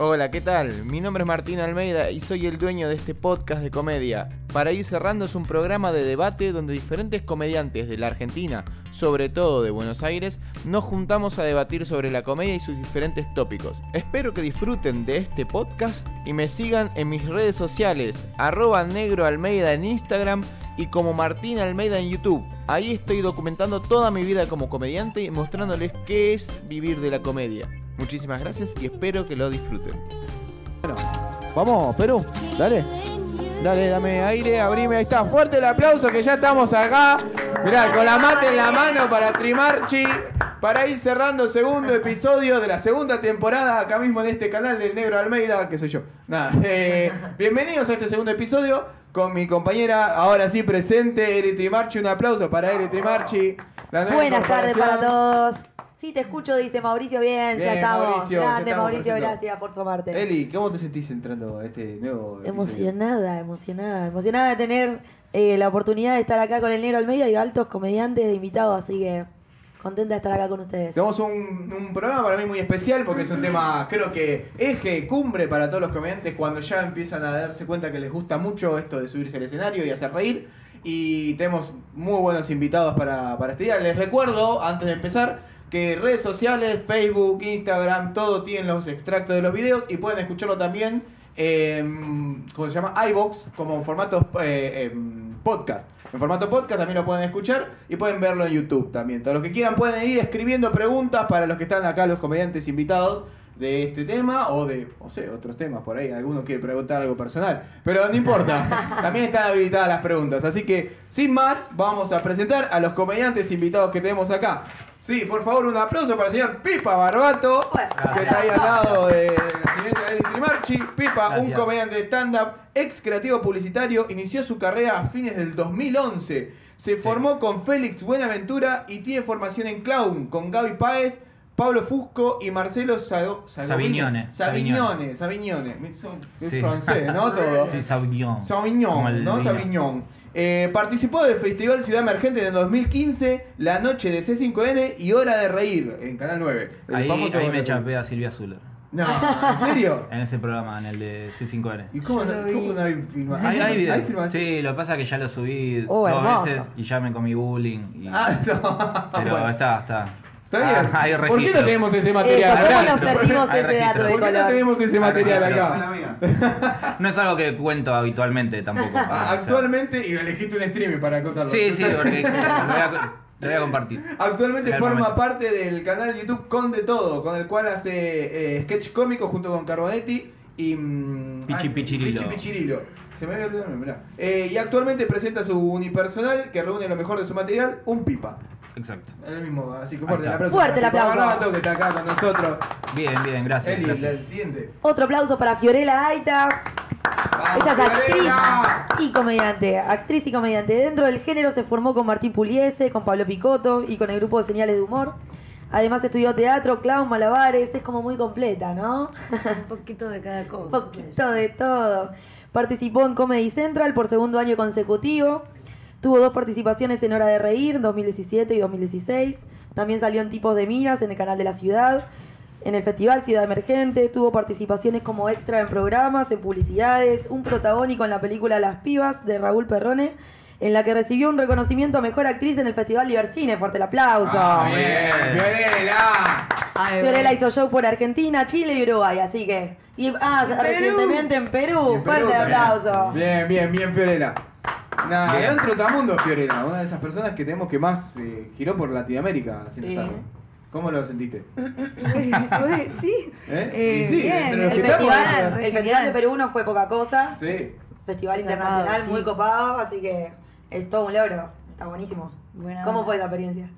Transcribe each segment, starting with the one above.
Hola, ¿qué tal? Mi nombre es Martín Almeida y soy el dueño de este podcast de comedia. Para ir cerrando es un programa de debate donde diferentes comediantes de la Argentina, sobre todo de Buenos Aires, nos juntamos a debatir sobre la comedia y sus diferentes tópicos. Espero que disfruten de este podcast y me sigan en mis redes sociales, arroba negro Almeida en Instagram y como Martín Almeida en YouTube. Ahí estoy documentando toda mi vida como comediante y mostrándoles qué es vivir de la comedia. Muchísimas gracias y espero que lo disfruten. Bueno, vamos, Perú, dale. Dale, dame aire, abrime, ahí está. Fuerte el aplauso que ya estamos acá. Mirá, con la mate en la mano para Trimarchi. Para ir cerrando segundo episodio de la segunda temporada acá mismo en este canal del Negro Almeida, que soy yo. Nada, eh, bienvenidos a este segundo episodio con mi compañera, ahora sí presente, Eri Trimarchi. Un aplauso para Eri Trimarchi. Buenas tardes para todos. Sí, te escucho, dice Mauricio, bien, ya Bien, estamos. Mauricio, ya Grande estamos Mauricio, presentando. gracias por sumarte. Eli, ¿cómo te sentís entrando a este nuevo episodio? Emocionada, emocionada, emocionada de tener eh, la oportunidad de estar acá con el Negro Almeida y altos comediantes de invitados, así que contenta de estar acá con ustedes. Tenemos un, un programa para mí muy especial porque es un tema, creo que eje, cumbre para todos los comediantes cuando ya empiezan a darse cuenta que les gusta mucho esto de subirse al escenario y hacer reír. Y tenemos muy buenos invitados para, para este día. Les recuerdo, antes de empezar, que redes sociales, Facebook, Instagram, todo tienen los extractos de los videos y pueden escucharlo también en, ¿cómo se llama? iBox, como en formato eh, em, podcast. En formato podcast también lo pueden escuchar y pueden verlo en YouTube también. Todos los que quieran pueden ir escribiendo preguntas para los que están acá, los comediantes invitados de este tema o de, no sé, otros temas por ahí. Alguno quiere preguntar algo personal, pero no importa. también están habilitadas las preguntas. Así que, sin más, vamos a presentar a los comediantes invitados que tenemos acá. Sí, por favor, un aplauso para el señor Pipa Barbato, Bueno, que está ahí al lado de la señorita Eli Trimarchi. Pipa, un comediante de stand-up, ex creativo publicitario, inició su carrera a fines del 2011. Se formó con Félix Buenaventura y tiene formación en clown con Gaby Páez, Pablo Fusco y Marcelo Sago-. Savignone. Savignone, Savignone. Es Sí. francés, ¿no? Todo. Sí, Sauvignon. ¿no? Sauvignon. Eh, participó del Festival Ciudad Emergente en el 2015, La Noche de C5N y Hora de Reír en Canal 9. El Ahí, famoso ahí me chapé a Silvia Zuller. No, ¿en serio? En ese programa, en el de C5N. ¿Y cómo, no, cómo no hay filmación? Hay, hay video. filmación? Sí, lo que pasa es que ya lo subí Oh, dos hermoso. veces y ya me comí bullying. y- Ah, no. pero Bueno, está, está. Está bien. Ah, hay ¿Por qué no registros. tenemos ese Eh, material? ¿Cómo Pará, nos pero- perdimos hay ese dato registro. de ¿Por qué no tenemos ese material acá? No es algo que cuento habitualmente tampoco. Ah, o sea. Actualmente, y elegiste un streaming para contarlo. Sí, sí, porque lo voy a, lo voy a compartir. Actualmente forma momento. parte del canal YouTube Con de Todo, con el cual hace eh, sketch cómico junto con Carbonetti y. mm, Pichi ay, Pichirilo. Pichi Pichirilo. Se me había olvidado el. Eh, y actualmente presenta su unipersonal que reúne lo mejor de su material, un pipa. Exacto. Es el mismo, así que fuerte el aplauso. Fuerte el aplauso. Barbato, que está acá con nosotros. Bien, bien, gracias. Eli, gracias. el siguiente. Otro aplauso para Fiorella Aita. Vamos, Ella es actriz Fiorella. y comediante. Actriz y comediante. Dentro del género se formó con Martín Puliese, con Pablo Picotto y con el grupo de señales de humor. Además estudió teatro, clown, malabares. Es como muy completa, ¿no? Un poquito de cada Un cosa. poquito de todo. Participó en Comedy Central por segundo año consecutivo. Tuvo dos participaciones en Hora de Reír, 2017 y 2016. También salió en Tipos de Miras en el canal de la ciudad. En el Festival Ciudad Emergente tuvo participaciones como extra en programas, en publicidades, un protagónico en la película Las Pibas de Raúl Perrone, en la que recibió un reconocimiento a Mejor Actriz en el Festival Libercine. Fuerte el aplauso. Ah, bien, Fiorella. Ay, Fiorella hizo show por Argentina, Chile y Uruguay, así que. Y, ah, recientemente en Perú. Fuerte el aplauso. Bien, bien, bien, Fiorella. Una Bien. gran trotamundo, Fiorella. Una de esas personas que tenemos que más eh, giró por Latinoamérica haciendo Sí. ¿Cómo lo sentiste? sí. ¿Eh? Eh, Y sí, bien. entre los El estamos festival, dentro- el festival de Perú no fue poca cosa. Sí. Festival Zarpado, internacional sí. muy copado, así que es todo un logro. Está buenísimo. Buena ¿Cómo onda. fue esa experiencia?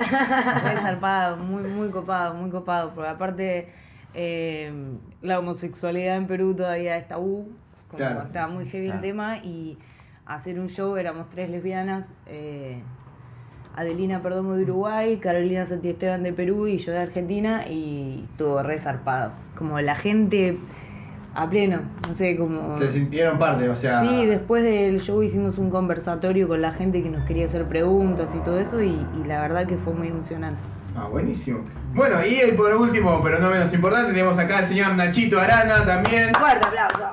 Muy zarpado, muy, muy copado, muy copado. Porque aparte, eh, la homosexualidad en Perú todavía está tabú. Como Claro. está muy heavy Claro. el tema. Y hacer un show, éramos tres lesbianas. eh, Adelina Perdomo de Uruguay, Carolina Santiesteban de Perú y yo de Argentina. Y estuvo re zarpado. Como la gente a pleno, no sé, como... Se sintieron parte, o sea. Sí, después del show hicimos un conversatorio con la gente que nos quería hacer preguntas y todo eso y, y la verdad que fue muy emocionante. Ah, buenísimo. Bueno, y por último, pero no menos importante, tenemos acá al señor Nachito Arana también. Fuerte aplauso.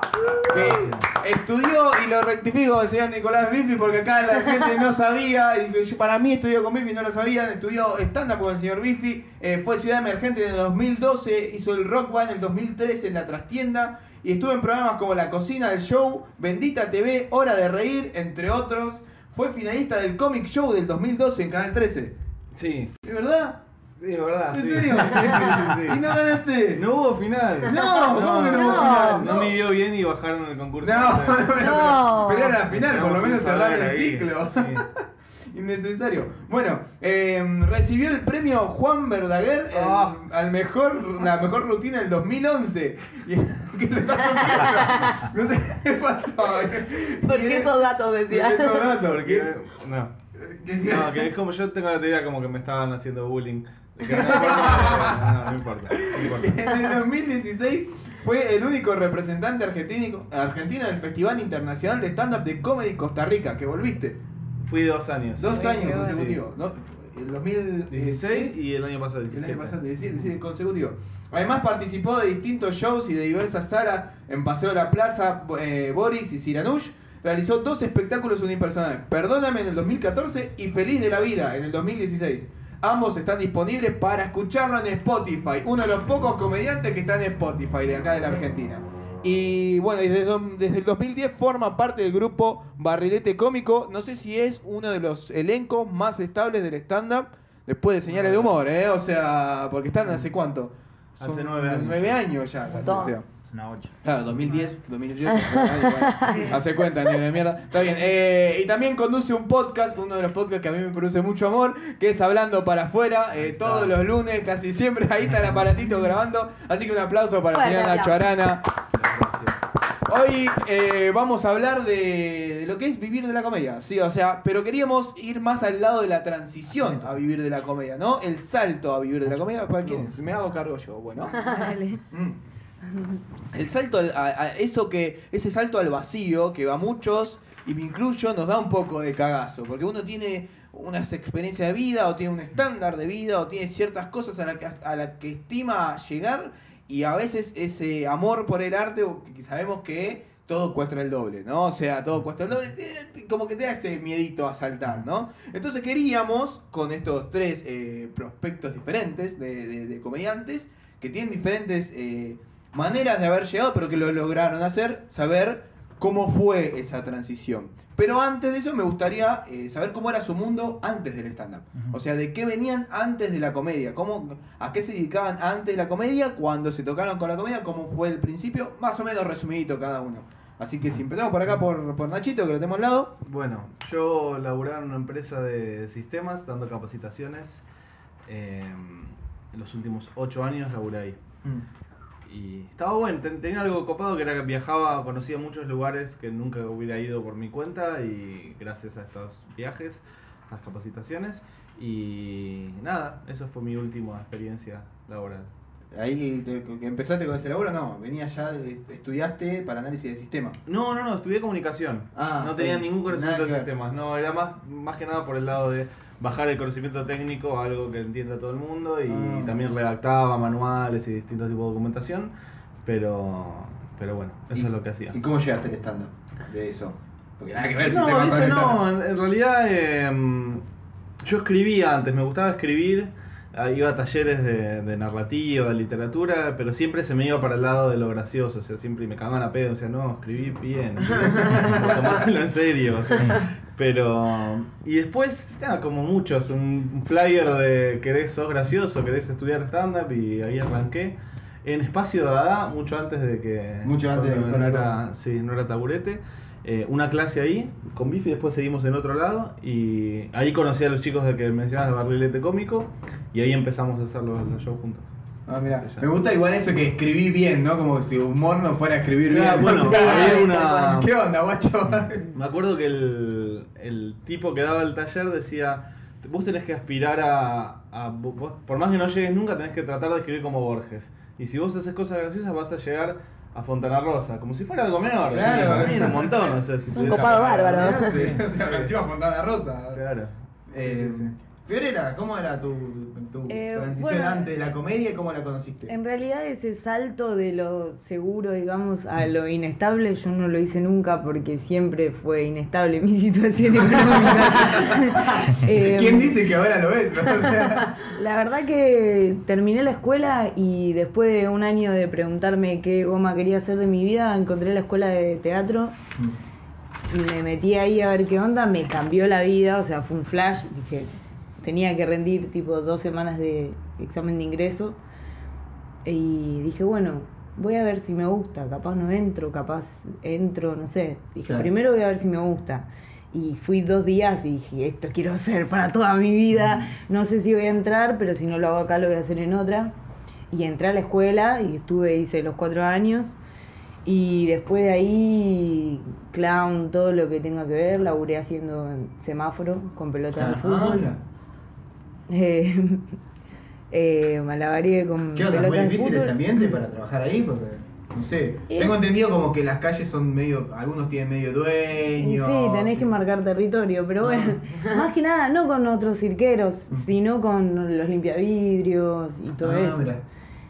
que estudió y lo rectifico el señor Nicolás Bifi porque acá la gente no sabía, y para mí estudió con Bifi, no lo sabían, estudió stand-up con el señor Bifi, eh, fue Ciudad Emergente en el 2012, hizo el Rock Band en el 2013 en la trastienda y estuvo en programas como La Cocina del Show, Bendita TV, Hora de Reír, entre otros. Fue finalista del Comic Show del 2012 en Canal 13. Sí, ¿Es verdad? Sí, es verdad. ¿En sí. serio? Sí. ¿Y no ganaste? No hubo final. No, ¿cómo que no hubo no? final? No me dio bien y bajaron el concurso. No, no, pero, No. pero era la final, por lo menos cerrar el ahí. ciclo. Innecesario. Bueno, eh, recibió el premio Juan Verdaguer el- Ah. al mejor, la mejor rutina del 2011. Y, que lo está. No sé qué pasó. ¿Por qué es- esos datos decía? porque esos datos, Porque, no. No, que es como yo tengo la teoría como que me estaban haciendo bullying. No, no importa. No importa. En el 2016 fue el único representante argentino, argentino del Festival Internacional de Stand-Up de Comedy Costa Rica, que volviste. Fui dos años. Dos Sí, años consecutivos. ¿no? El 2016 16 y el año pasado El 17. año pasado, 17, sí, consecutivo. Además participó de distintos shows y de diversas salas en Paseo de la Plaza, eh, Boris y Siranush. Realizó dos espectáculos unipersonales, Perdóname en el 2014 y Feliz de la Vida en el 2016. Ambos están disponibles para escucharlo en Spotify. Uno de los pocos comediantes que está en Spotify de acá de la Argentina. Y bueno, desde, desde el 2010 forma parte del grupo Barrilete Cómico. No sé si es uno de los elencos más estables del stand-up. Después de señales de humor, ¿eh? O sea, porque están hace cuánto? Hace nueve años. Nueve años ya, casi, o sea. Una 8. Claro, 2010, 2017. bueno, hace cuenta, negro de mierda. Está bien. eh, y también conduce un podcast, uno de los podcasts que a mí me produce mucho amor, que es Hablando para afuera, eh, todos los lunes, casi siempre. Ahí está el aparatito grabando. Así que un aplauso para el Fuerte señor Nacho. Arana. Hoy eh, vamos a hablar de, de lo que es vivir de la comedia, sí, o sea, pero queríamos ir más al lado de la transición a vivir de la comedia, ¿no? El salto a vivir de la comedia, ¿para quién es? Me hago cargo yo, bueno. Dale. Mm. El salto al- a, eso que, ese salto al vacío que a muchos, y me incluyo, nos da un poco de cagazo, porque uno tiene unas experiencias de vida, o tiene un estándar de vida, o tiene ciertas cosas a las que, a la que estima llegar, y a veces ese amor por el arte, sabemos que todo cuesta el doble, ¿no? O sea, todo cuesta el doble, como que te da ese miedito a saltar, ¿no? Entonces queríamos, con estos tres eh, prospectos diferentes de, de- de comediantes, que tienen diferentes eh, maneras de haber llegado, pero que lo lograron hacer, saber cómo fue esa transición. Pero antes de eso me gustaría eh, saber cómo era su mundo antes del stand-up. O sea, de qué venían antes de la comedia, cómo, a qué se dedicaban antes de la comedia, cuando se tocaron con la comedia, cómo fue el principio, más o menos resumidito cada uno. Así que si empezamos por acá por, por Nachito, que lo tenemos al lado. Bueno, yo laburaba en una empresa de sistemas dando capacitaciones. eh, en los últimos ocho años laburé ahí. Y estaba bueno, ten- tenía algo copado que era que viajaba, conocía muchos lugares que nunca hubiera ido por mi cuenta y gracias a estos viajes, estas capacitaciones. Y nada, eso fue mi última experiencia laboral. Ahí te- que empezaste con ese laburo, no, venías ya, eh, estudiaste para análisis de sistema. No, no, no, estudié comunicación. Ah, no tenía ningún conocimiento de sistemas. No, era más, más que nada por el lado de bajar el conocimiento técnico a algo que entienda todo el mundo y Ah. también redactaba manuales y distintos tipos de documentación. Pero, pero bueno, eso ¿Y- es lo que hacía. ¿Y cómo llegaste al stand de eso? Porque nada que ver No, sistema con eso no, en, en realidad em, yo escribía antes, me gustaba escribir, iba a talleres de, de narrativa, de literatura, pero siempre se me iba para el lado de lo gracioso, o sea, siempre me cagaban a pedo, me decían, no, escribí bien, tomártelo en serio, o sea, pero... Y después, nada, como muchos, un flyer de querés, sos gracioso, querés estudiar stand-up y ahí arranqué. En Espacio Dada, mucho antes de que... Mucho antes de que no era, sí, no era taburete. Eh, una clase ahí con Bifi, después seguimos en otro lado y ahí conocí a los chicos de que mencionabas de Barrilete Cómico y ahí empezamos a hacer los, los shows juntos. Ah, mira, me gusta igual eso que escribí bien, ¿no? Como si humor no fuera a escribir Claro, bien. bueno, una- ¿Qué onda, guacho? Me acuerdo que el, el tipo que daba el taller decía, vos tenés que aspirar a, a- vos- por más que no llegues nunca, tenés que tratar de escribir como Borges. Y si vos haces cosas graciosas vas a llegar a Fontana Rosa, como si fuera algo menor. Claro. Sí, un montón. O sea, si Un copado bárbaro. Sí, o sea, encima Fontana Rosa. Claro. Eh, Sí, sí, sí. Fiorella, ¿cómo era tu, tu- Eh, transición bueno, antes de la comedia y cómo la conociste? En realidad ese salto de lo seguro, digamos, a lo inestable, yo no lo hice nunca porque siempre fue inestable mi situación económica. Eh, ¿Quién dice que ahora lo es? no? O sea, La verdad que terminé la escuela y después de un año de preguntarme qué goma quería hacer de mi vida, encontré la escuela de teatro y me metí ahí a ver qué onda, me cambió la vida, o sea, fue un flash, dije, tenía que rendir tipo dos semanas de examen de ingreso y dije, bueno, voy a ver si me gusta, capaz no entro, capaz entro, no sé, dije, Claro. primero voy a ver si me gusta. Y fui dos días y dije, esto quiero hacer para toda mi vida. No sé si voy a entrar, pero si no lo hago acá lo voy a hacer en otra. Y entré a la escuela y estuve, hice los cuatro años. Y después de ahí, clown, todo lo que tenga que ver, laburé haciendo en semáforo con pelota de ah, fútbol. Eh, eh, malabaré con ¿Qué onda? ¿Muy difícil ese ambiente para trabajar ahí? Porque, no sé, tengo entendido como que las calles son medio, algunos tienen medio Y dueños. sí, tenés que marcar territorio, pero bueno, Ah. más que nada no con otros cirqueros, sino con los limpiavidrios y todo Ah, eso. mira.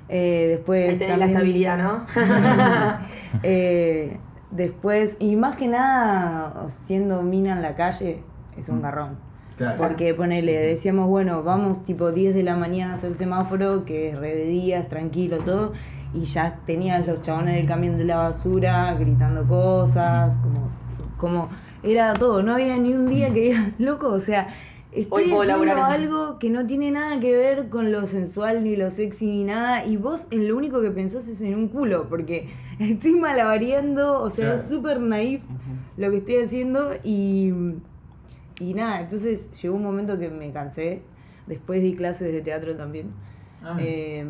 Eh, después Ahí tenés la estabilidad, ¿no? Eh, después, y más que nada, siendo mina en la calle, es un garrón. Claro. Porque ponele, decíamos, bueno, vamos tipo 10 de la mañana a hacer semáforo, que es re de día, es tranquilo, todo, y ya tenías los chabones del camión de la basura gritando cosas, como, como era todo, no había ni un día que diga, loco, o sea, estoy haciendo laburar algo que no tiene nada que ver con lo sensual ni lo sexy ni nada, y vos en lo único que pensás es en un culo, porque estoy malabareando, o sea, Claro. es súper naif lo que estoy haciendo y, y nada, entonces llegó un momento que me cansé, después di clases de teatro también. Ah, Eh,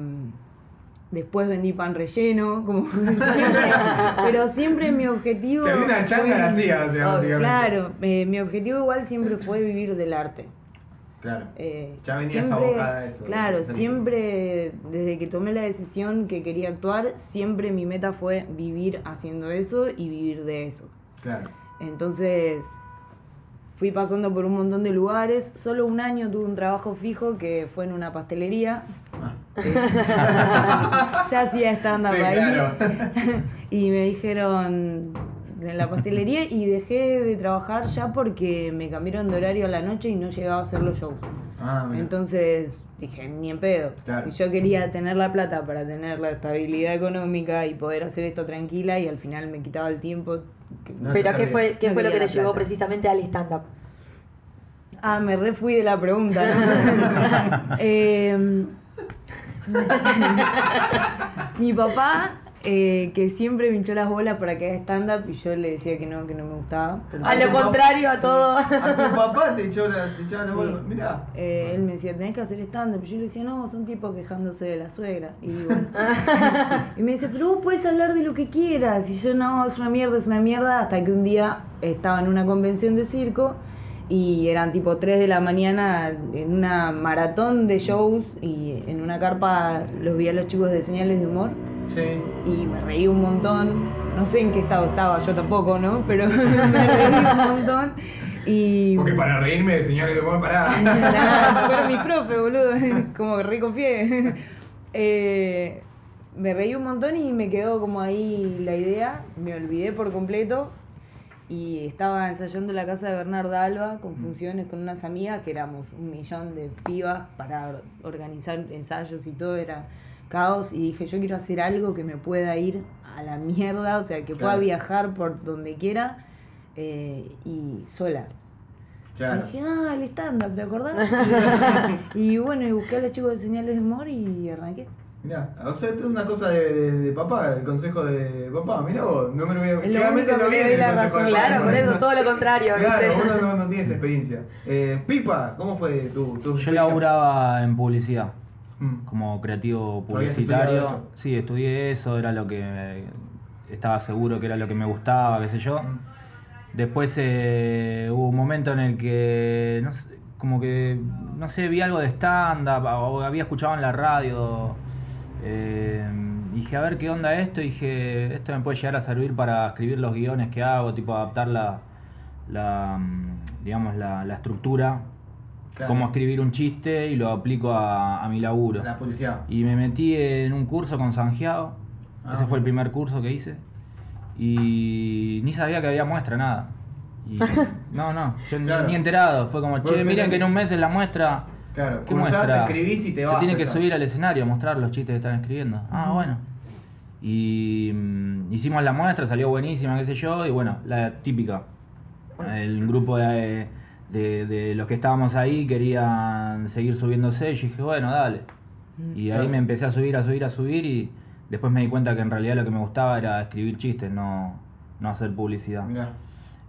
después vendí pan relleno, como pero siempre mi objetivo... Se una changa la hacía, o sea, Oh, básicamente. Claro, eh, mi objetivo igual siempre fue vivir del arte. Claro. Eh, Ya venías siempre- abocada a eso, Claro, de siempre, desde que tomé la decisión que quería actuar, siempre mi meta fue vivir haciendo eso y vivir de eso. Claro. Entonces, fui pasando por un montón de lugares. Solo un año tuve un trabajo fijo que fue en una pastelería. Ah. ya hacía stand-up Sí, ahí. claro. Y me dijeron en la pastelería y dejé de trabajar ya porque me cambiaron de horario a la noche y no llegaba a hacer los shows. Ah. Entonces dije, ni en pedo. Claro. Si yo quería tener la plata para tener la estabilidad económica y poder hacer esto tranquila y al final me quitaba el tiempo. No Pero ¿qué fue, qué No fue lo que te llevó precisamente al stand-up? Ah, me re fui de la pregunta, ¿no? Em, mi papá, eh, que siempre me hinchó las bolas para que haga stand-up y yo le decía que no, que no me gustaba. A lo contrario a todo. A tu papá te echó la, te echaba la Sí. bola. Mirá. Eh, él me decía, tenés que hacer stand-up. Y yo le decía, no, son tipos quejándose de la suegra. Y digo, y me dice, pero vos puedes hablar de lo que quieras. Y yo, no, es una mierda, es una mierda. Hasta que un día estaba en una convención de circo y eran tipo 3 de la mañana en una maratón de shows y en una carpa los vi a los chicos de señales de humor Sí. y me reí un montón. No sé en qué estado estaba, yo tampoco, ¿no? Pero me reí un montón. Y... Porque para reírme señores de pará. Nada, fueron mis profes, boludo. Como que re confié. Eh, me reí un montón y me quedó como ahí la idea. Me olvidé por completo. Y estaba ensayando en la casa de Bernarda Alba con funciones con unas amigas, que éramos un millón de pibas para or- organizar ensayos y todo, era caos. Y dije, yo quiero hacer algo que me pueda ir a la mierda, o sea, que pueda Claro. viajar por donde quiera eh, y sola. Claro. Dije, ah, el stand-up, ¿te acordás? y bueno, y busqué a los chicos de señales de humor y arranqué. Mirá, o sea, esto es una cosa de, de, de papá, el consejo de papá. Mirá vos, no me lo voy a Claramente no viene el la de razón, papá. Claro, por eso, todo lo contrario. Claro, uno no, no tiene esa experiencia. Eh, Pipa, ¿cómo fue tu, tu Yo experiencia? laburaba en publicidad, Mm. como creativo ¿Habías estudiado publicitario. Sí, estudié eso, era lo que estaba seguro que era lo que me gustaba, qué sé yo. Mm. Después eh, hubo un momento en el que, no sé, como que, no sé, vi algo de stand-up, o había escuchado en la radio. eh, dije, a ver qué onda esto. Dije, esto me puede llegar a servir para escribir los guiones que hago, tipo adaptar la, la, mm, digamos, la, la estructura Claro. cómo escribir un chiste y lo aplico a, a mi laburo. La publicidad. Y me metí en un curso con Sanjeado. Ah. Ese fue el primer curso que hice. Y ni sabía que había muestra, nada. Y- no, no, yo ni- Claro. ni enterado. Fue como, che, miren que en un mes es la muestra. Claro, ¿Qué muestra? escribís y te Se vas, tiene que subir al escenario a mostrar los chistes que están escribiendo. Ah, bueno. Y mm, hicimos la muestra, salió buenísima, qué sé yo. Y bueno, la típica. El grupo de, de- de los que estábamos ahí querían seguir subiéndose. Y yo dije, bueno, dale. Y ahí me empecé a subir, a subir, a subir. Y después me di cuenta que en realidad lo que me gustaba era escribir chistes, no, no hacer publicidad. Mirá.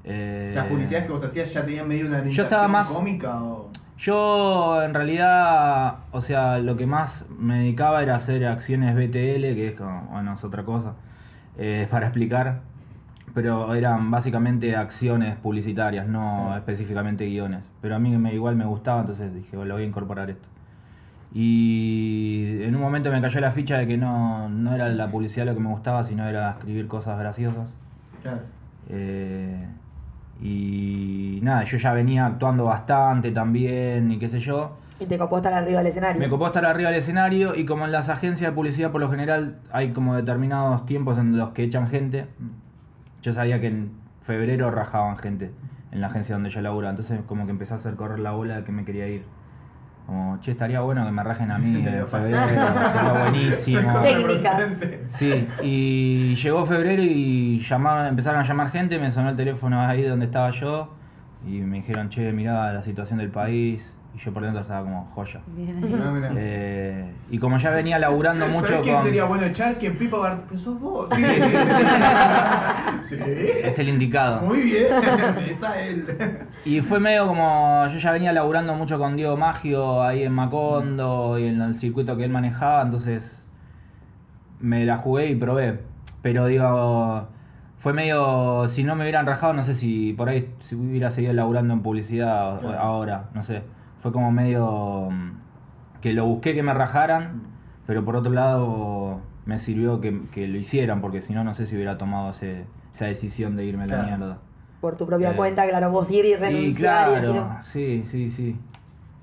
Eh, ¿Las publicidades que vos hacías ya tenían medio una Yo estaba más- cómica o...? Yo en realidad, o sea, lo que más me dedicaba era hacer acciones BTL, que es como, bueno, es otra cosa, eh, para explicar, pero eran básicamente acciones publicitarias, no Claro. específicamente guiones. Pero a mí me, igual me gustaba, entonces dije, bueno, voy a incorporar esto. Y en un momento me cayó la ficha de que no, no era la publicidad lo que me gustaba, sino era escribir cosas graciosas. Claro. Eh, y nada, yo ya venía actuando bastante también y qué sé yo. Y te copó estar arriba del escenario. Me copó estar arriba del escenario y como en las agencias de publicidad por lo general hay como determinados tiempos en los que echan gente, yo sabía que en febrero rajaban gente en la agencia donde yo laburaba, entonces como que empecé a hacer correr la bola de que me quería ir. Como, che, estaría bueno que me rajen a mí en febrero, sería buenísimo. Técnicas. Sí, y llegó febrero y llamaron, empezaron a llamar gente, me sonó el teléfono ahí donde estaba yo y me dijeron, che, mirá la situación del país. Y yo por dentro estaba como joya. Bien. Ah. Eh, y como ya venía laburando mucho ¿Sabés quién con... sería bueno echar? ¿Quién? Pipa Bart... Sos vos. Sí. sí. Es el indicado. Muy bien. Es a él. Y fue medio como. Yo ya venía laburando mucho con Diego Maggio ahí en Macondo y en el circuito que él manejaba, entonces me la jugué y probé. Pero digo, fue medio. Si no me hubieran rajado, no sé si por ahí si hubiera seguido laburando en publicidad Claro. ahora, no sé. Fue como medio. mm, que lo busqué que me rajaran, pero por otro lado me sirvió que, que lo hicieran, porque si no, no sé si hubiera tomado ese- esa decisión de irme a la mierda. Por tu propia Eh, cuenta, claro, vos ir y Y renunciar y, claro, decir, sí, sí, sí.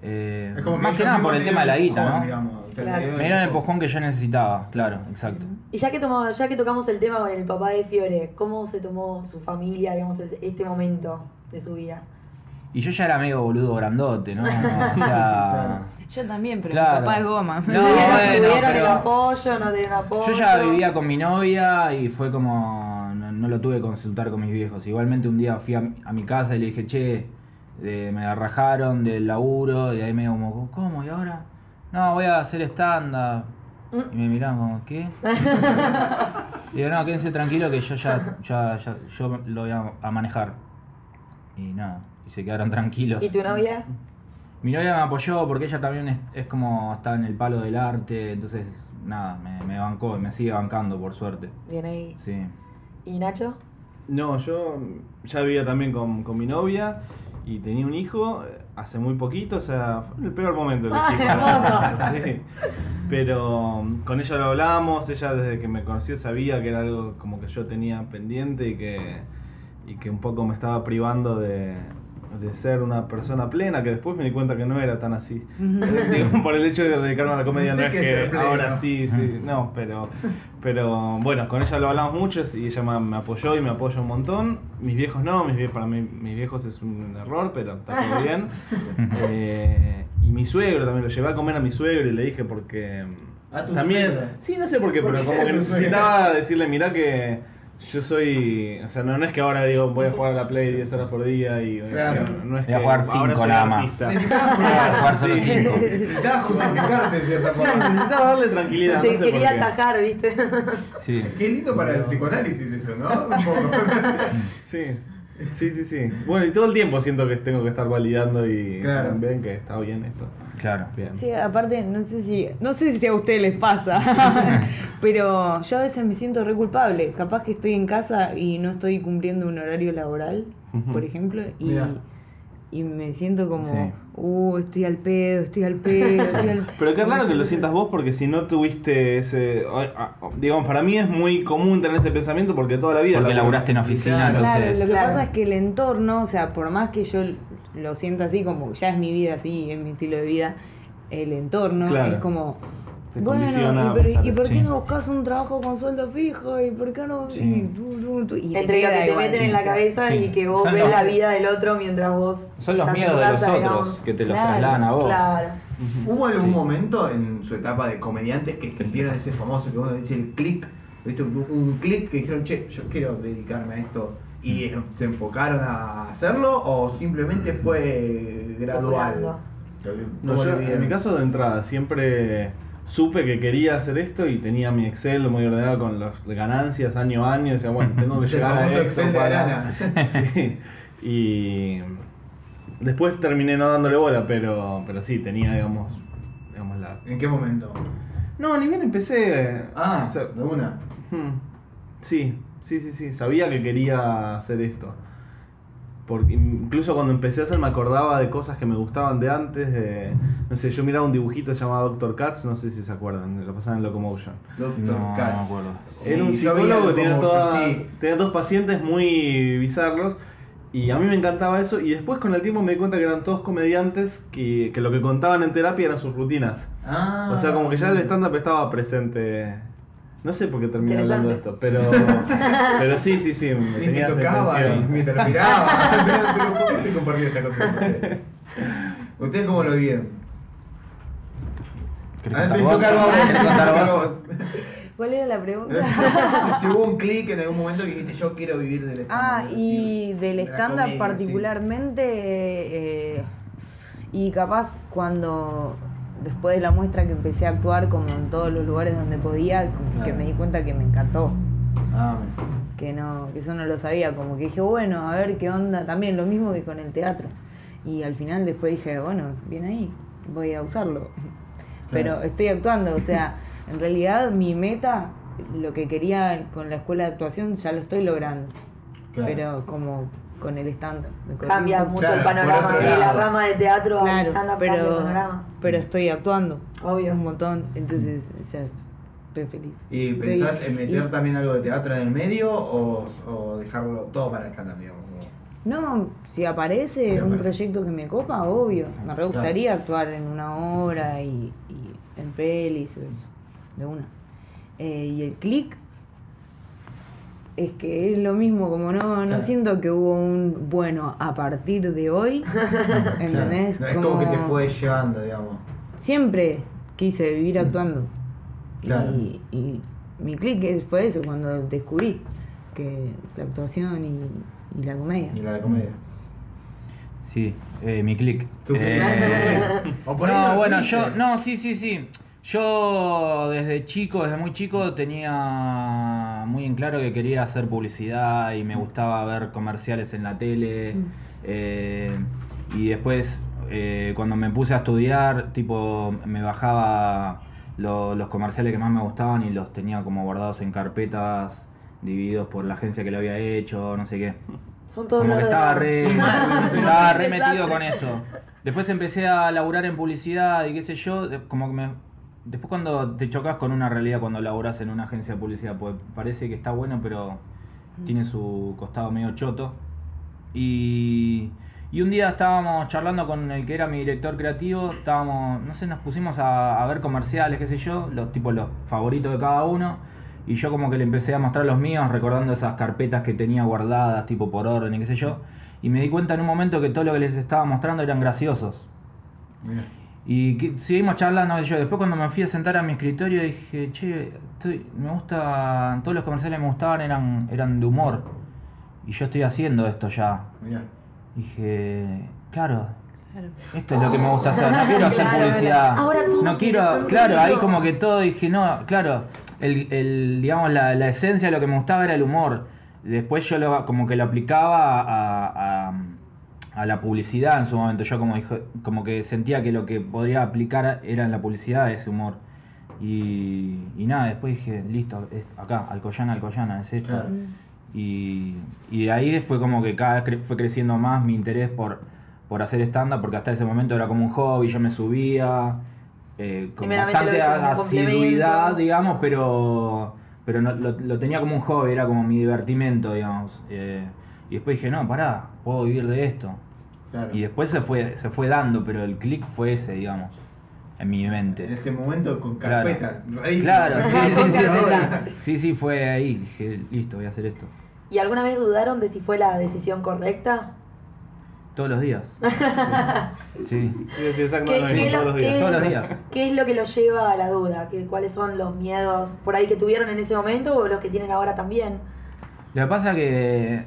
Eh, Es como más que nada por el tema de la guita, empujón, ¿no? digamos. O sea, Claro. le dieron Me dieron el empujón que yo necesitaba, claro, exacto. Y ya que, tomamos, ya que tocamos el tema con el papá de Fiore, ¿cómo se tomó su familia, digamos, este momento de su vida? Y yo ya era medio boludo grandote, ¿no? O sea. Yo también, pero Claro. mi papá es goma. No, ¿Tuvieron, bueno, tuvieron el pero- apoyo? ¿No tuvieron apoyo? Yo ya vivía con mi novia y fue como. No, no lo tuve que consultar con mis viejos. Igualmente un día fui a, a mi casa y le dije, che, eh, me rajaron del laburo. Y ahí me como, ¿cómo? ¿Y ahora? No, voy a hacer stand-up. Y me miraban como, ¿qué? y digo, no, quédense tranquilo que yo ya, ya, ya yo lo voy a, a manejar. Y nada, y se quedaron tranquilos. ¿Y tu novia? Mi novia me apoyó porque ella también es, es como está en el palo del arte, entonces nada, me, me bancó y me sigue bancando por suerte. Bien ahí. Sí. ¿Y Nacho? No, yo ya vivía también con, con mi novia y tenía un hijo hace muy poquito, o sea, fue el peor momento Ah. Sí. Pero um, con ella lo hablamos, ella desde que me conoció sabía que era algo como que yo tenía pendiente y que, y que un poco me estaba privando de, de ser una persona plena, que después me di cuenta que no era tan así. Digo, por el hecho de dedicarme a la comedia, Sí no es que ahora sí, sí, no, pero, pero bueno, con ella lo hablamos mucho y ella me, apoyó y me apoya un montón. Mis viejos no, mis vie- para mí, mis viejos es un error, pero está todo bien. Eh, y mi suegro también, lo llevé a comer a mi suegro y le dije porque... ¿A tu también, suegro? sí, no sé por qué, ¿Por pero qué como que necesitaba decirle, mirá que yo soy, o sea, no, no es que ahora digo voy a jugar a la Play 10 horas por día y Claro. no es Voy a jugar ahora cinco soy nada más. Necesitabas Voy a jugar solo Sí. cinco. Necesitabas justificarte cierta Sí, forma. necesitaba darle tranquilidad. Se no sé quería atajar, ¿viste? Sí. Qué lindo para el psicoanálisis eso, ¿no? Un poco. Sí, sí, sí, sí. Bueno, y todo el tiempo siento que tengo que estar validando y Claro. ven que está bien esto. Claro. Bien. Sí, aparte, no sé si no sé si a ustedes les pasa, pero yo a veces me siento re culpable. Capaz que estoy en casa y no estoy cumpliendo un horario laboral, por ejemplo, y, Mirá. Y me siento como, Sí. uh, estoy al pedo, estoy al pedo, estoy al Pero qué raro que lo sientas vos porque si no tuviste ese... Digamos, para mí es muy común tener ese pensamiento porque toda la vida... Porque laburo laburaste en oficina, Claro. Claro, entonces. lo que Claro. pasa es que el entorno, o sea, por más que yo lo siento así, como ya es mi vida así, es mi estilo de vida, el entorno Claro. es como... Te Bueno, condiciona ¿y, a pero- pensar ¿y por qué Sí. no buscas un trabajo con sueldo fijo? ¿Y por qué no...? Sí. Y tú, tú, tú, y te Entre lo que te igual, meten en la cabeza Sí. y que vos Son ves los- la vida del otro mientras vos. Son los miedos de los otros digamos. que te los Claro, trasladan a vos. Claro. ¿Hubo algún Sí. momento en su etapa de comediantes que sintieron ese famoso que uno dice el click? ¿Viste? Un, click que dijeron, che, yo quiero dedicarme a esto y eh, se enfocaron a hacerlo o simplemente fue gradual? No, ¿Cómo yo, en mi caso de entrada siempre supe que quería hacer esto y tenía mi Excel muy ordenado con las ganancias año a año. Decía, bueno, tengo que llegar a esto Excel de para... Arana. sí. Y después terminé no dándole bola, pero, pero sí, tenía, digamos, digamos la... ¿En qué momento? No, ni bien empecé... Ah, o sea, de una. Hmm. Sí, sí, sí, sí. Sabía que quería hacer esto. Porque incluso cuando empecé a hacer me acordaba de cosas que me gustaban de antes. De, no sé, yo miraba un dibujito llamado Doctor Katz, no sé si se acuerdan, lo pasaban en Locomotion. Doctor No, Katz. no me acuerdo. Sí, Era un psicólogo que tenía, como- toda- sí. tenía dos pacientes muy bizarros. Y a mí me encantaba eso. Y después con el tiempo me di cuenta que eran todos comediantes que, que lo que contaban en terapia eran sus rutinas. Ah. O sea, como que ya el stand-up estaba presente. No sé por qué terminé hablando de esto, pero, pero sí, sí, sí, me Ni me tenía esa tocaba, me lo miraba. Pero ¿por qué estoy compartiendo esta cosa con ustedes? ¿Ustedes cómo lo vieron? ¿Querés Ah, te te. ¿Cuál era la pregunta? si hubo un clic en algún momento que dijiste yo quiero vivir del stand Ah, y del stand-up particularmente, eh, y capaz cuando después de la muestra que empecé a actuar como en todos los lugares donde podía, que me di cuenta que me encantó, Ah, que no, que eso no lo sabía, como que dije, bueno, a ver qué onda, también lo mismo que con el teatro. Y al final después dije, bueno, bien ahí, voy a usarlo. Pero estoy actuando, o sea, en realidad mi meta, lo que quería con la escuela de actuación, ya lo estoy logrando. Claro. Pero como con el stand-up. Cambia mucho el Claro, panorama de la rama de teatro a Claro, stand-up cambia el pero, panorama. pero estoy actuando. Obvio. Un montón, entonces ya estoy feliz. ¿Y Estoy- pensás en meter y- también algo de teatro en el medio o, o dejarlo todo para el stand-up, digamos? No, si aparece un aparece. proyecto que me copa, obvio. Me re gustaría actuar en una obra y, y en pelis y eso, de una. Eh, y el click es que es lo mismo, como no, no Claro. siento que hubo un bueno a partir de hoy, ¿entendés? No, es como que te fue llevando, digamos. Siempre quise vivir actuando. Claro. Y, y mi click es- fue eso, cuando descubrí que la actuación y, y la comedia. Y la de comedia. Sí, eh, mi click. Eh, O por ahí no bueno, yo, no, sí, sí, sí. Yo desde chico, desde muy chico, tenía muy en claro que quería hacer publicidad y me gustaba ver comerciales en la tele. eh, y después, eh, cuando me puse a estudiar, tipo, me bajaba lo- los comerciales que más me gustaban y los tenía como guardados en carpetas, divididos por la agencia que lo había hecho, no sé qué. Son todos Como que estaba re, estaba re metido con eso. Después empecé a laburar en publicidad y qué sé yo, como que me... Después cuando te chocas con una realidad cuando laburas en una agencia de publicidad, pues parece que está bueno, pero tiene su costado medio choto. Y, y un día estábamos charlando con el que era mi director creativo, estábamos, no sé, nos pusimos a, a ver comerciales, qué sé yo, los tipos los favoritos de cada uno. Y yo como que le empecé a mostrar los míos, recordando esas carpetas que tenía guardadas, tipo por orden y qué sé yo. Y me di cuenta en un momento que todo lo que les estaba mostrando eran graciosos. Mira. Y que- seguimos charlando, yo. Después cuando me fui a sentar a mi escritorio dije, che, estoy, me gusta, todos los comerciales que me gustaban eran, eran de humor. Y yo estoy haciendo esto ya. Mira. Dije, claro, Claro. esto es lo que me gusta hacer. No quiero hacer Claro, publicidad. ahora todo no quiero, claro, ahí como que todo dije, no, claro, el, el, digamos, la, la esencia de lo que me gustaba era el humor. Después yo lo, como que lo aplicaba a, a, a la publicidad en su momento. Yo como, dijo, como que sentía que lo que podría aplicar era en la publicidad ese humor. Y, y nada, después dije, listo, es acá, Alcoyana, Alcoyana, es esto. Claro. Y, y de ahí fue como que cada vez cre- fue creciendo más mi interés por, por hacer stand-up, porque hasta ese momento era como un hobby, yo me subía eh, con bastante asiduidad, digamos, pero, pero no- lo, lo tenía como un hobby, era como mi divertimento, digamos. Eh, y después dije, no, pará, puedo vivir de esto. Claro. Y después se fue, se fue dando, pero el click fue ese, digamos, en mi En mente. ese momento con Claro. carpetas. rarísimo. Claro, sí, sí, sí, sí, sí. Sí, sí, fue ahí. Dije, listo, voy a hacer esto. ¿Y alguna vez dudaron de si fue la decisión correcta? Todos los días. Sí, Sí, sí, exacto, ¿Qué, lo qué mismo es todos lo- los días. qué- todos los días. ¿Qué es lo que los lleva a la duda? ¿Qué, ¿Cuáles son los miedos por ahí que tuvieron en ese momento o los que tienen ahora también? Lo que pasa que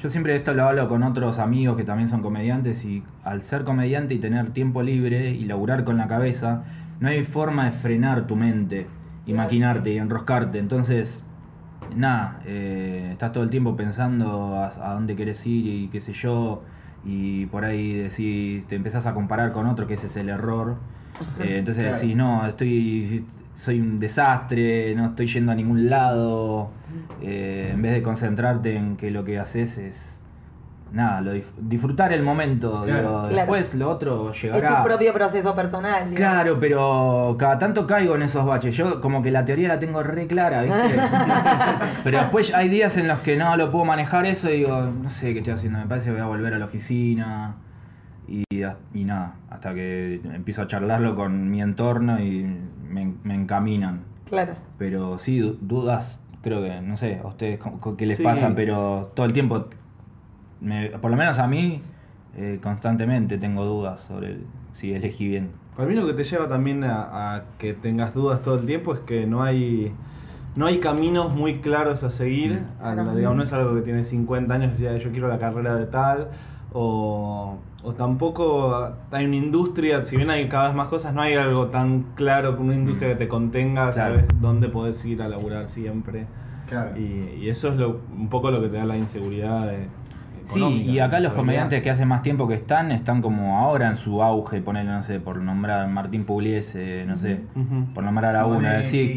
yo siempre esto lo hablo con otros amigos que también son comediantes y al ser comediante y tener tiempo libre y laburar con la cabeza, no hay forma de frenar tu mente y maquinarte y enroscarte. Entonces, nada, eh, estás todo el tiempo pensando a, a dónde querés ir y qué sé yo, y por ahí decís, te empezás a comparar con otro, que ese es el error. Eh, entonces Claro. decís, no, estoy soy un desastre, no estoy yendo a ningún lado. Eh, en vez de concentrarte en que lo que haces es nada, lo dif- disfrutar el momento. Claro. digo, Claro. Después lo otro Es llegará. tu propio proceso personal. digamos. Claro, pero cada tanto caigo en esos baches. Yo como que la teoría la tengo re clara, ¿viste? pero después hay días en los que no lo puedo manejar eso y digo, no sé qué estoy haciendo, me parece que voy a volver a la oficina. Y, y nada, hasta que empiezo a charlarlo con mi entorno y me, me encaminan. Claro. Pero sí, du- dudas, creo que, no sé, a ustedes qué les Sí. pasan, pero todo el tiempo, me- por lo menos a mí, eh, constantemente tengo dudas sobre el- si elegí bien. Para mí lo que te lleva también a, a que tengas dudas todo el tiempo es que no hay no hay caminos muy claros a seguir. Mm. A- digamos, no es algo que tiene 50 años y decía yo quiero la carrera de tal. O, o tampoco hay una industria, si bien hay cada vez más cosas, no hay algo tan claro como una industria que te contenga, Claro. sabes dónde podés ir a laburar siempre. Claro. Y, y eso es lo, un poco lo que te da la inseguridad de, Sí, económica, y acá los comediantes que hace más tiempo que están, están como ahora en su auge, ponerle, no sé, por nombrar Martín Pugliese, no sé, por nombrar a uno, decir.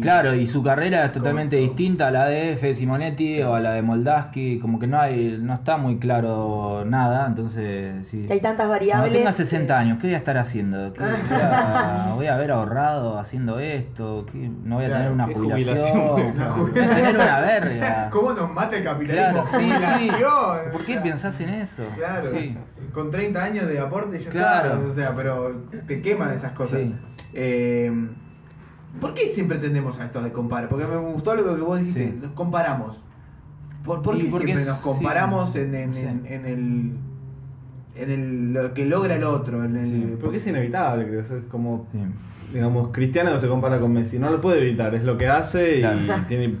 Claro, y su carrera es totalmente Con- distinta a la de Fede Simonetti o a la de Moldaski, como que no hay, no está muy claro nada, entonces sí. Que hay tantas Cuando variables. tenga 60 años, ¿qué voy a estar haciendo? ¿Qué voy, a, voy a haber ahorrado haciendo esto? ¿Qué- ¿No voy a Claro, tener una ¿qué jubilación? jubilación? La No voy a tener una verga. ¿Cómo nos mata el capitalismo? Claro, sí, sí. ¿Por qué pensás en eso? Claro, Sí. con 30 años de aporte ya Claro. está, o sea, pero te queman esas cosas. Sí. Eh, ¿Por qué siempre tendemos a esto de comparar? Porque me gustó lo que vos dijiste, Sí. nos comparamos. ¿Por, por qué siempre es- nos comparamos sí. en, en, Sí. en, en el en el lo que logra el otro? En el, Sí, Porque es inevitable, creo. Es como Sí. digamos, Cristiano se compara con Messi, no lo puede evitar, es lo que hace y Claro. tiene,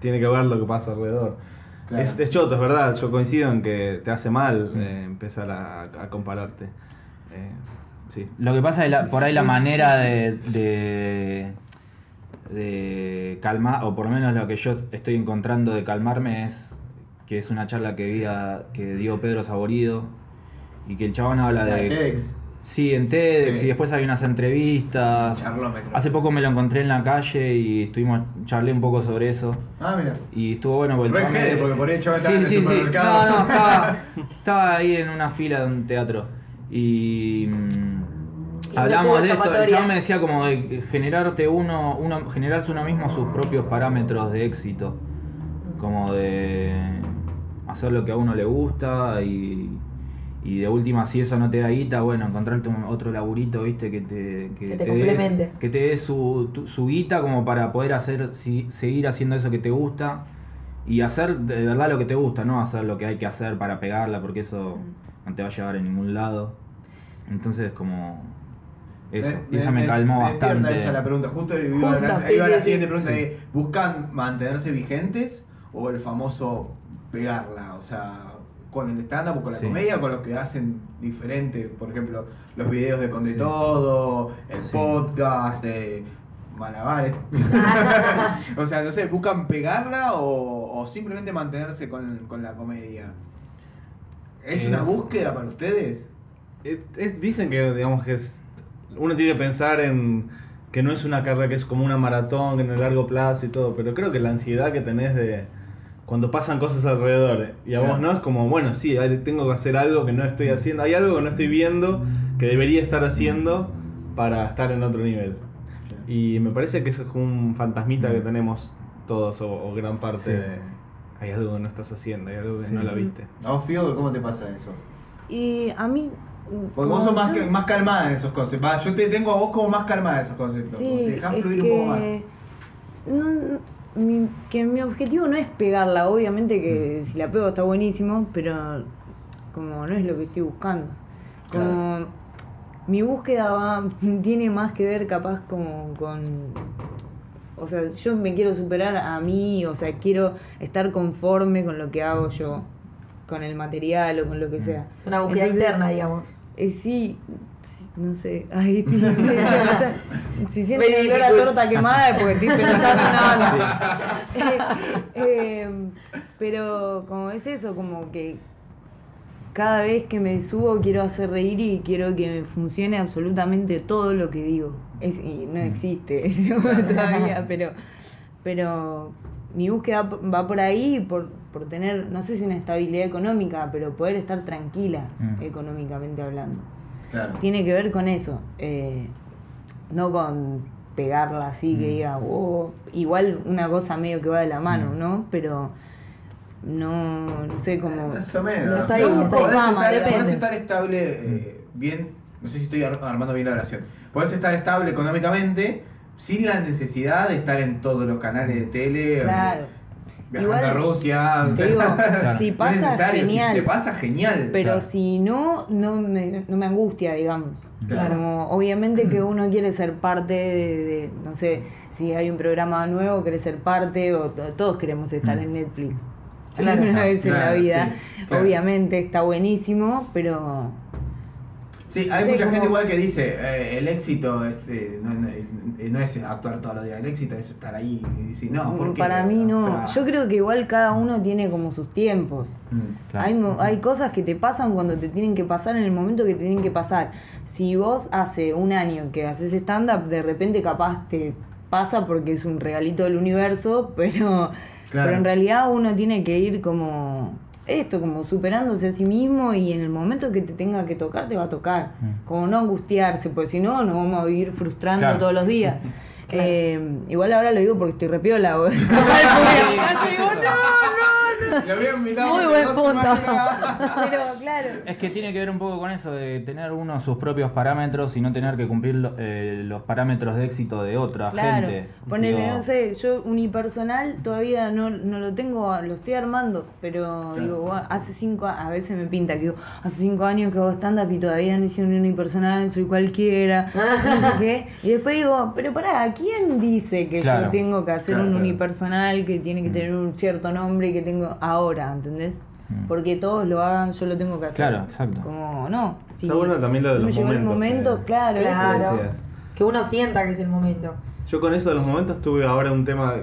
tiene que ver lo que pasa alrededor. Claro. Es, es choto, es verdad, yo coincido en que te hace mal eh, empezar a, a compararte. Eh, sí. Lo que pasa es la- por ahí la manera de, de, de calmar, o por lo menos lo que yo estoy encontrando de calmarme es que es una charla que, vi a- que dio Pedro Saborido y que el chabón habla La de. TEDx. Sí, en TEDx Sí. y después hay unas entrevistas. Hace poco me lo encontré en la calle y estuvimos charlé un poco sobre eso. Ah, mira. Y estuvo bueno porque el chabón jede, porque por ahí el chabón estaba en el sí, sí, sí. supermercado. No, no, estaba, estaba ahí en una fila de un teatro. Y mm, No hablamos de esto. El chabón me decía como de generarte uno, uno, generarse uno mismo sus propios parámetros de éxito. Como de hacer lo que a uno le gusta y, y de última si eso no te da guita, bueno, encontrarte un- otro laburito, viste, que te, Que te des- complemente. que te dé su, tu- su guita como para poder hacer, si- seguir haciendo eso que te gusta y hacer de verdad lo que te gusta, no hacer lo que hay que hacer para pegarla, porque eso no te va a llevar a ningún lado. Entonces, como. Eso, y eso me, calmó bastante. esa la pregunta. Justo iba, Justo, la, sí, iba sí, la sí. siguiente pregunta. De, ¿Buscan mantenerse vigentes o el famoso pegarla? O sea, con el stand-up o con la Sí. comedia con lo que hacen diferente. Por ejemplo, los videos de Con de Sí. Todo, el Sí. podcast de malabares. o sea, no sé, ¿buscan pegarla o, o simplemente mantenerse con, con la comedia? ¿Es, Es- una búsqueda para ustedes? Es- es- dicen que, digamos, que es, uno tiene que pensar en que no es una carrera que es como una maratón, que en el largo plazo y todo, pero creo que la ansiedad que tenés de cuando pasan cosas alrededor eh, y a Claro. vos no es como, bueno, sí, tengo que hacer algo que no estoy haciendo, hay algo que no estoy viendo que debería estar haciendo para estar en otro nivel. Y me parece que eso es como un fantasmita que tenemos todos o, o gran parte Sí. de, hay algo que no estás haciendo, hay algo que Sí. no la viste. No, Fío, ¿cómo te pasa eso? Y a mí. Porque vos sos más, más calmada en esos conceptos. Va, yo te tengo a vos como más calmada en esos conceptos. Sí, te dejás es fluir que, un poco más. no- mi, que mi objetivo no es pegarla, obviamente Mm. que si la pego está buenísimo, pero como no es lo que estoy buscando. Como mi búsqueda va, tiene más que ver capaz como con... O sea, yo me quiero superar a mí, o sea, quiero estar conforme con lo que hago yo, con el material o con lo que sea. Es una búsqueda Entonces, interna, digamos. Eh, sí, sí, no sé. Ay, tío, si sienten Very olor a difficult. torta quemada es porque estoy pensando en nada. Eh, eh, pero como es eso, como que cada vez que me subo quiero hacer reír y quiero que me funcione absolutamente todo lo que digo. Es, y no existe eso todavía, pero, pero mi búsqueda va por ahí, por, por tener, no sé si una estabilidad económica, pero poder estar tranquila Mm. económicamente hablando. Claro. Tiene que ver con eso, eh, no con pegarla así que Mm. diga, "Oh", igual una cosa medio que va de la mano, Mm. ¿no? Pero no, no sé cómo... Más o menos. Está ahí, Sí, está ahí. podés, Fama, estar, depende. podés estar estable eh, bien, no sé si estoy ar- armando bien la oración. Podés estar estable económicamente sin la necesidad de estar en todos los canales de tele. eh, Claro. Viajando Igual, a Rusia. o Te sea, digo, Claro. si pasa, genial. Si te pasa, genial. Pero Claro. si no, no me, no me angustia, digamos. Claro. Como, obviamente que uno quiere ser parte de, de- no sé, si hay un programa nuevo, quiere ser parte, o to- todos queremos estar Mm. en Netflix. Alguna vez en la vida. sí. Obviamente está buenísimo, pero Sí, hay Sí, mucha como- gente igual que dice, eh, el éxito es, eh, no, no- eh, no es actuar todos los días, el éxito es estar ahí. Y dice, no, ¿por qué? para mí no. O sea, Yo creo que igual cada uno tiene como sus tiempos. mm, Claro. Hay, hay cosas que te pasan cuando te tienen que pasar en el momento que te tienen que pasar. Si vos hace un año que haces stand-up, de repente capaz te pasa porque es un regalito del universo, pero, Claro. pero en realidad uno tiene que ir como esto, como superándose a sí mismo y en el momento que te tenga que tocar, te va a tocar. Mm. Como no angustiarse, porque si no, nos vamos a vivir frustrando Claro. todos los días. Eh, igual ahora lo digo porque estoy repiola. es eso. Lo había invitado Muy buen punto. Pero claro. Es que tiene que ver un poco con eso de tener uno sus propios parámetros y no tener que cumplir lo- eh, los parámetros de éxito de otra Claro, gente. ponele, Digo, no sé, yo unipersonal todavía no, no lo tengo, lo estoy armando, pero digo, "Gua- hace cinco a veces me pinta que digo, hace cinco años que hago stand-up y todavía no hice un unipersonal, soy cualquiera, no sé qué. Y después digo, pero pará, ¿quién dice que Claro. yo tengo que hacer Claro, un claro. unipersonal, que tiene que tener un cierto nombre y que tengo ahora, ¿entendés? Mm. Porque todos lo hagan, yo lo tengo que hacer. Claro, exacto. Como, no. Si Está bueno también lo de me los llegó el momentos, momento, que- claro. Claro. Que uno sienta que es el momento. Yo con eso de los momentos tuve ahora un tema,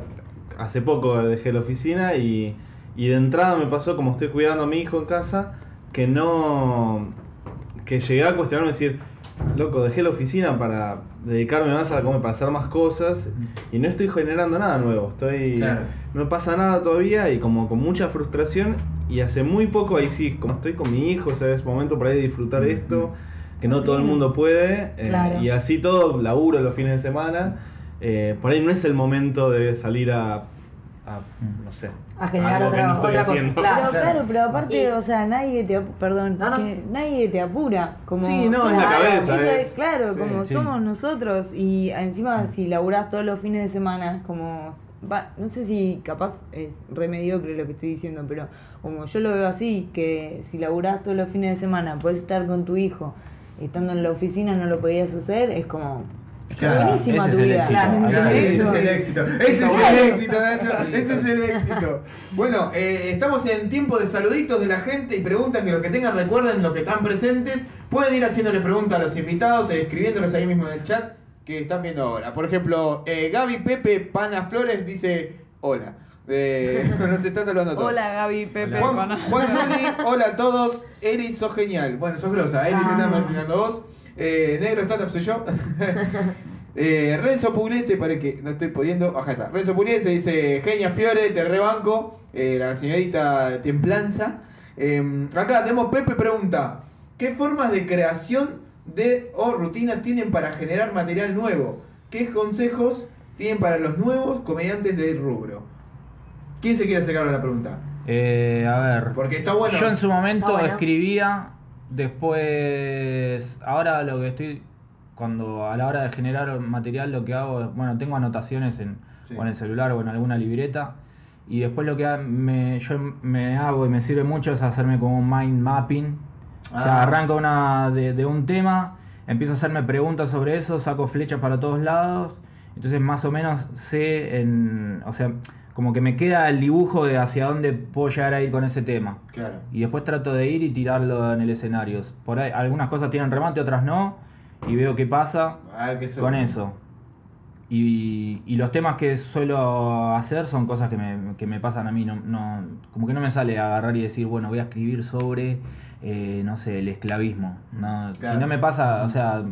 hace poco dejé la oficina y, y de entrada me pasó como estoy cuidando a mi hijo en casa, que no, que llegué a cuestionarme y decir, loco, dejé la oficina para dedicarme más a comer, para hacer más cosas y no estoy generando nada nuevo, estoy, Claro. no pasa nada todavía y como con mucha frustración y hace muy poco ahí sí, como estoy con mi hijo, o sea, es momento para ahí de disfrutar esto, que no todo el mundo puede eh, Claro. y así todo, laburo los fines de semana. eh, por ahí no es el momento de salir a, a, no sé, A generar algo que otra- no estoy otra cosa. Claro. Pero claro, pero aparte, Y- o sea, nadie te, perdón, No, no, que sí. nadie te apura, como Sí, no, somos- es la cabeza, es- claro, sí, como sí. somos nosotros y encima si laburás todos los fines de semana, como va, no sé si capaz es re mediocre lo que estoy diciendo, pero como yo lo veo así, que si laburás todos los fines de semana, puedes estar con tu hijo, estando en la oficina no lo podías hacer, es como Claro, buenísima ese tu es el vida. éxito. Claro, Claro, ese es el éxito. Ese es el éxito, Nacho. Ese es el éxito. Bueno, eh, estamos en tiempo de saluditos de la gente y preguntas que lo que tengan recuerden lo que están presentes. Pueden ir haciéndole preguntas a los invitados, eh, escribiéndolos ahí mismo en el chat que están viendo ahora. Por ejemplo, eh, Gaby Pepe Pana Flores dice hola. Eh, nos está saludando a todos. Hola Gaby, Pepe, Juan. Juan hola a todos. Eri, sos genial. Bueno, sos grosa. Eri te está imaginando vos. Eh, negro stand-up soy yo. eh, Renzo Pugliese, para que no estoy pudiendo. Acá está. Renzo Pugliese dice: Genia Fiore, te rebanco. Eh, la señorita Templanza. Eh, acá tenemos Pepe pregunta: ¿Qué formas de creación de o rutinas tienen para generar material nuevo? ¿Qué consejos tienen para los nuevos comediantes del rubro? ¿Quién se quiere acercar a la pregunta? Eh, a ver. Porque está bueno. Yo en su momento bueno. escribía Después, ahora lo que estoy, cuando a la hora de generar material, lo que hago, es- bueno, tengo anotaciones en, Sí. o en el celular o en alguna libreta. Y después lo que me, yo me hago y me sirve mucho es hacerme como un mind mapping. O sea, Ah. arranco una, de, de un tema, empiezo a hacerme preguntas sobre eso, saco flechas para todos lados. Entonces más o menos sé, en, o sea, como que me queda el dibujo de hacia dónde puedo llegar a ir con ese tema. Claro. Y después trato de ir y tirarlo en el escenario. Por ahí, algunas cosas tienen remate, otras no. Y veo qué pasa con eso. Y, y los temas que suelo hacer son cosas que me, que me pasan a mí. No, no- como que no me sale agarrar y decir, bueno, voy a escribir sobre, eh, no sé, el esclavismo. No, Claro. Si no me pasa, o sea,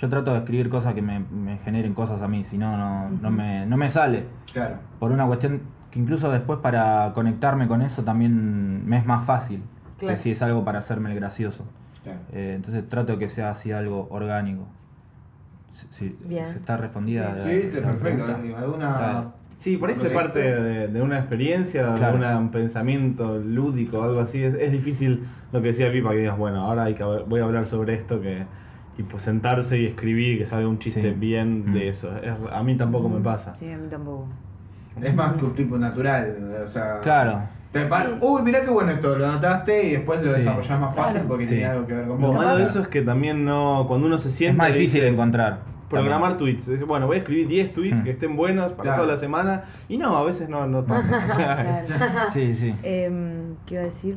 yo trato de escribir cosas que me, me generen cosas a mí. Si no, no, no, me, no me sale Claro. por una cuestión que incluso después para conectarme con eso también me es más fácil Claro. que si es algo para hacerme el gracioso. claro. Eh, entonces trato de que sea así algo orgánico. Si, si- Bien. si está respondida. la- Sí, la perfecto. pregunta. ¿Alguna... Está. Sí, por ahí se parte de, de una experiencia, de una- un pensamiento lúdico, algo así. Es, es difícil lo que decía Pipa, que digas, bueno, ahora hay que, voy a hablar sobre esto, que y pues sentarse y escribir, que salga un chiste Sí. bien Mm. de eso. Es- a mí tampoco me pasa. Sí, a mí tampoco. Es más que un tipo natural. O sea... Claro. Te pa- Sí. Uy, mirá qué bueno esto, lo anotaste y después lo Sí. desarrollás más fácil Claro. porque Sí. tiene algo que ver con Lo vos. malo de eso es que también no, cuando uno se siente... Es más difícil de encontrar. Programar también. tweets. Bueno, voy a escribir 10 tweets Mm. que estén buenos para Claro. toda la semana. Y no, a veces no, no pasa. O sea, Claro. Sí, sí. Em, ¿Qué iba a decir?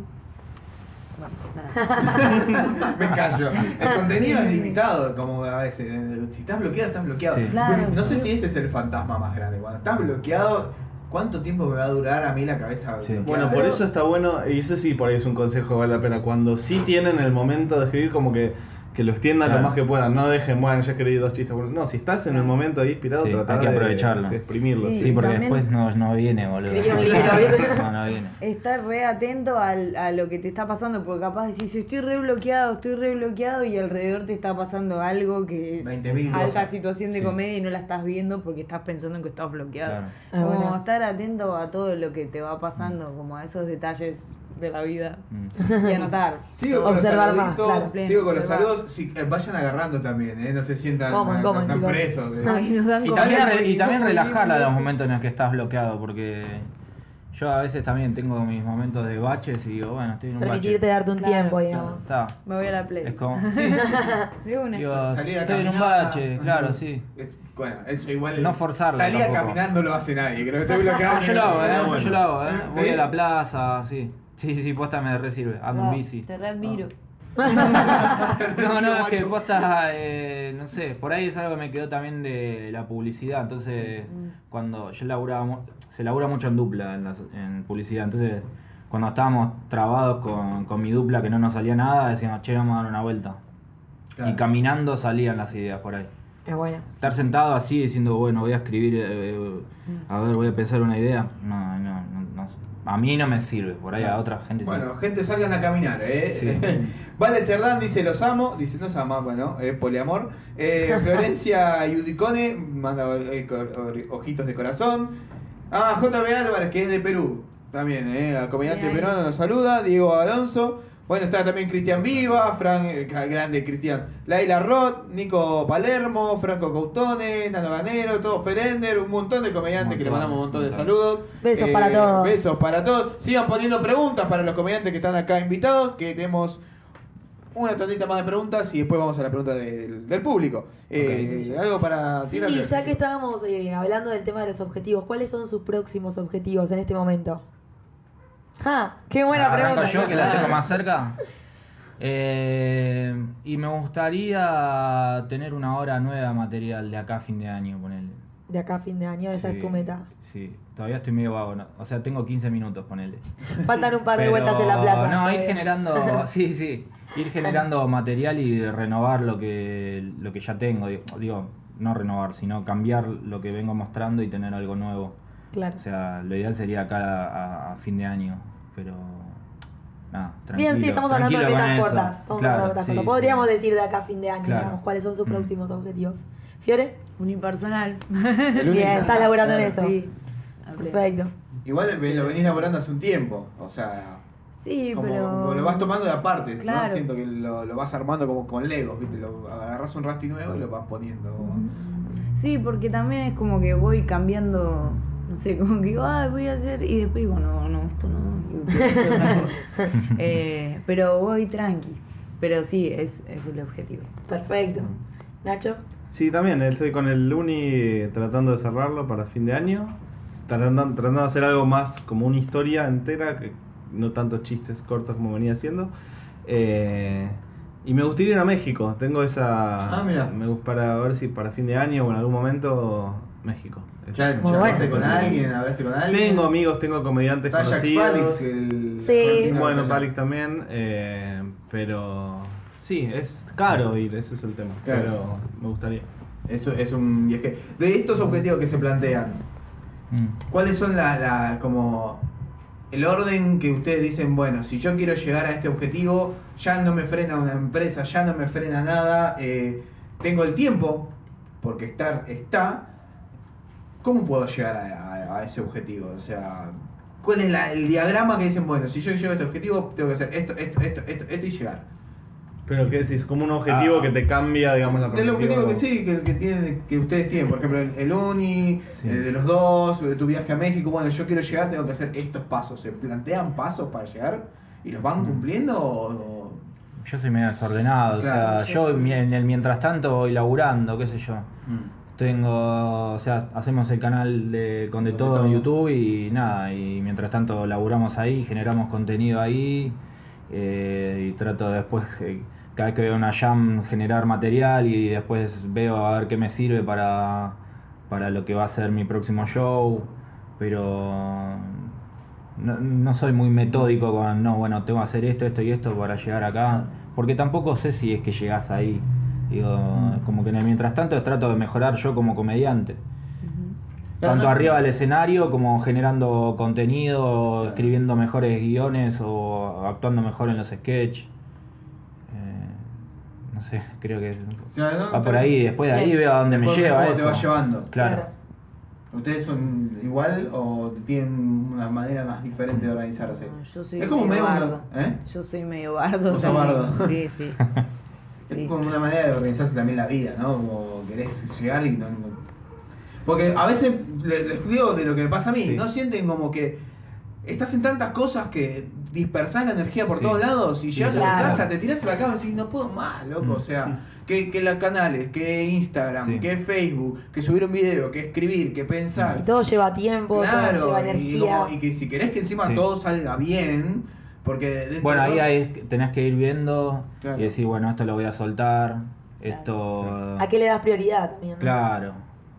Bueno, nada. Me callo. El contenido es limitado, como a veces. Si estás bloqueado, estás bloqueado. Sí. Claro. Bueno, no sé si ese es el fantasma más grande. Cuando estás bloqueado, ¿cuánto tiempo me va a durar a mí la cabeza Sí. bloqueada? Bueno, por eso está bueno, y eso sí por ahí es un consejo que vale la pena, cuando sí tienen el momento de escribir como que, que lo extiendan Claro. lo más que puedan, no dejen, bueno, ya escribí dos chistes, bueno, no, si estás en el momento ahí inspirado, Sí, tratar hay que de- aprovecharlo. de exprimirlo. Sí, Sí, porque después no, no viene, boludo. No, no viene. Estar re atento al- a lo que te está pasando, porque capaz decís, estoy re bloqueado, estoy re bloqueado y alrededor te está pasando algo que es 20.000 alta situación de Sí. comedia y no la estás viendo porque estás pensando en que estás bloqueado. Claro. Ah, Como bueno. estar atento a todo lo que te va pasando, como a esos detalles de la vida Mm. y anotar. Sigo con Observar los más, saluditos, claro, pleno, sigo con los saludos. Sí, eh, vayan agarrando también, ¿eh? no se sientan Coman, tan- coman, tan presos. ¿eh? Ay, nos dan Y también, re- y también no relajar a volvimos. los momentos en los que estás bloqueado, porque yo a veces también tengo mis momentos de baches y digo, bueno, estoy en un Permitirte bache. darte un Claro, tiempo, claro. digamos. Está. Me voy a la play. Es como, sí, De una. digo, Salir a estoy en un caminar. bache, claro, sí. Es- bueno, eso igual. No forzarlo Salir a caminar no lo hace nadie, creo que estoy bloqueado. Ah, yo lo hago, eh, bueno. yo lo hago, eh. Voy a la plaza, sí. Sí, sí, posta me re sirve, ando en bici. Te readmiro. No, no, es que posta, eh, no sé, por ahí es algo que me quedó también de la publicidad, entonces cuando yo laburaba, mu- se labura mucho en dupla en, las- en publicidad, entonces cuando estábamos trabados con, con mi dupla que no nos salía nada, decíamos, che, vamos a dar una vuelta. Claro. Y caminando salían las ideas por ahí. Es bueno. Estar sentado así diciendo, bueno, voy a escribir, eh, a ver, voy a pensar una idea, no, no. A mí no me sirve, por ahí a otra gente sí. Bueno, gente, salgan a caminar, ¿eh? Sí. vale Cerdán dice, los amo. Dice, no se ama, bueno, eh, poliamor. Eh, Florencia Yudicone manda eh, o- ojitos de corazón. Ah, JB Álvarez, que es de Perú. También, ¿eh? El comediante Bien. peruano nos saluda. Diego Alonso. Bueno, está también Cristian Viva, Fran, eh, grande Cristian, Laila Roth, Nico Palermo, Franco Cautone, Nano Ganero, todo Ferender, un montón de comediantes que le mandamos un montón de saludos. Besos para todos. Besos para todos. Sigan poniendo preguntas para los comediantes que están acá invitados, que tenemos una tantita más de preguntas y después vamos a la pregunta del, del público. Eh, Algo para Sí, tirarle? ya que estábamos eh, hablando del tema de los objetivos, ¿cuáles son sus próximos objetivos en este momento? ¡Ja! ¡Qué buena Arranco pregunta! yo, que la tengo más cerca. Eh, y me gustaría tener una hora nueva de material de acá a fin de año, ponele. De acá a fin de año, esa Sí, es tu meta. Sí, todavía estoy medio vago, ¿no? o sea, tengo 15 minutos, ponele. Faltan un par de Pero, vueltas en la plaza. No, ir generando, sí, sí, ir generando material y renovar lo que, lo que ya tengo. Digo, digo, no renovar, sino cambiar lo que vengo mostrando y tener algo nuevo. Claro. O sea, lo ideal sería acá a, a fin de año, pero nada, tranquilo. Bien, sí, estamos hablando de metas cortas. Estamos Claro, hablando de metas sí, cortas. sí. Podríamos decir de acá a fin de año, Claro. digamos, cuáles son sus Mm. próximos objetivos. ¿Fiore? Unipersonal. Bien, estás laburando en eso. Sí. Perfecto. Igual lo venís laborando hace un tiempo, o sea... Sí, Como, pero. como lo vas tomando de aparte, ¿no? Claro. Siento que lo, lo vas armando como con Legos, ¿viste? Lo agarras un rasti nuevo y lo vas poniendo. Sí, porque también es como que voy cambiando, no sé, como que digo, ah, voy a hacer, y después digo, no, no, esto no. Eh, pero voy tranqui, pero sí, es, es el objetivo. Perfecto. Nacho. Sí, también estoy con el Uni tratando de cerrarlo para fin de año. Tratando, tratando de hacer algo más como una historia entera, que no tantos chistes cortos como venía haciendo. Eh, y me gustaría ir a México. Tengo esa. Ah, mira. Me gusta para ver si para fin de año o en algún momento México. Ya, Muy ya bueno. hablaste con alguien, hablaste con alguien. Tengo amigos, tengo comediantes Está conocidos. Palix, el Sí. Bueno, Palix también. eh, pero sí, es caro ir, ese es el tema. Claro. Pero me gustaría. Eso es un viaje. De estos objetivos que se plantean, Mm. ¿cuáles son la, la- como el orden que ustedes dicen, bueno, si yo quiero llegar a este objetivo, ya no me frena una empresa, ya no me frena nada, eh, tengo el tiempo, porque estar está, ¿cómo puedo llegar a, a- a ese objetivo? O sea, ¿cuál es la- el diagrama que dicen, bueno, si yo llego a este objetivo, tengo que hacer esto, esto, esto, esto, esto y llegar? Pero qué decís, como un objetivo Ah. que te cambia, digamos, la Del objetivo que perspectiva. sí, que, que, tienen, que ustedes tienen, por ejemplo, el, el Uni, Sí. el de los dos, de tu viaje a México, bueno, yo quiero llegar, tengo que hacer estos pasos. ¿Se plantean pasos para llegar y los van cumpliendo o...? Yo soy medio desordenado, Claro, o sea, yo en el mientras tanto voy laburando, qué sé yo. Tengo, o sea, hacemos el canal de con de Con todo en. YouTube y nada, y mientras tanto laburamos ahí, generamos contenido ahí eh, y trato después, eh, cada vez que veo una jam, generar material y después veo a ver qué me sirve para, para lo que va a ser mi próximo show, pero no, no soy muy metódico con, no, bueno, tengo que hacer esto, esto y esto para llegar acá, porque tampoco sé si es que llegás ahí. Digo, como que en el mientras tanto trato de mejorar yo como comediante. Tanto arriba del escenario como generando contenido, escribiendo mejores guiones o actuando mejor en los sketches. no sé, creo que O sea, no- va por ahí. Después de ahí veo a dónde me lleva cómo eso. te va llevando. Claro. ¿Ustedes son igual o tienen una manera más diferente de organizarse? No, yo soy es como medio bardo. ¿eh? Yo soy medio bardo. ¿Vos sos también. bardo? Sí, sí. Es como una manera de organizarse también la vida, ¿no? Como querés llegar y no. Porque a veces, le- les digo de lo que me pasa a mí, Sí. ¿no sienten como que estás en tantas cosas que dispersás la energía por Sí. todos lados y llegas a Claro. la casa, te tiras a la cama y decís, no puedo más, loco. Mm. O sea, que, que los canales, que Instagram, Sí. que Facebook, que subir un video, que escribir, que pensar. Y todo lleva tiempo, todo Claro, lleva y, energía. como- y que si querés que encima todo salga bien, porque dentro Bueno, ahí hay- tenés que ir viendo Claro. y decir, bueno, esto lo voy a soltar, esto... ¿A qué le das prioridad también? no? Claro,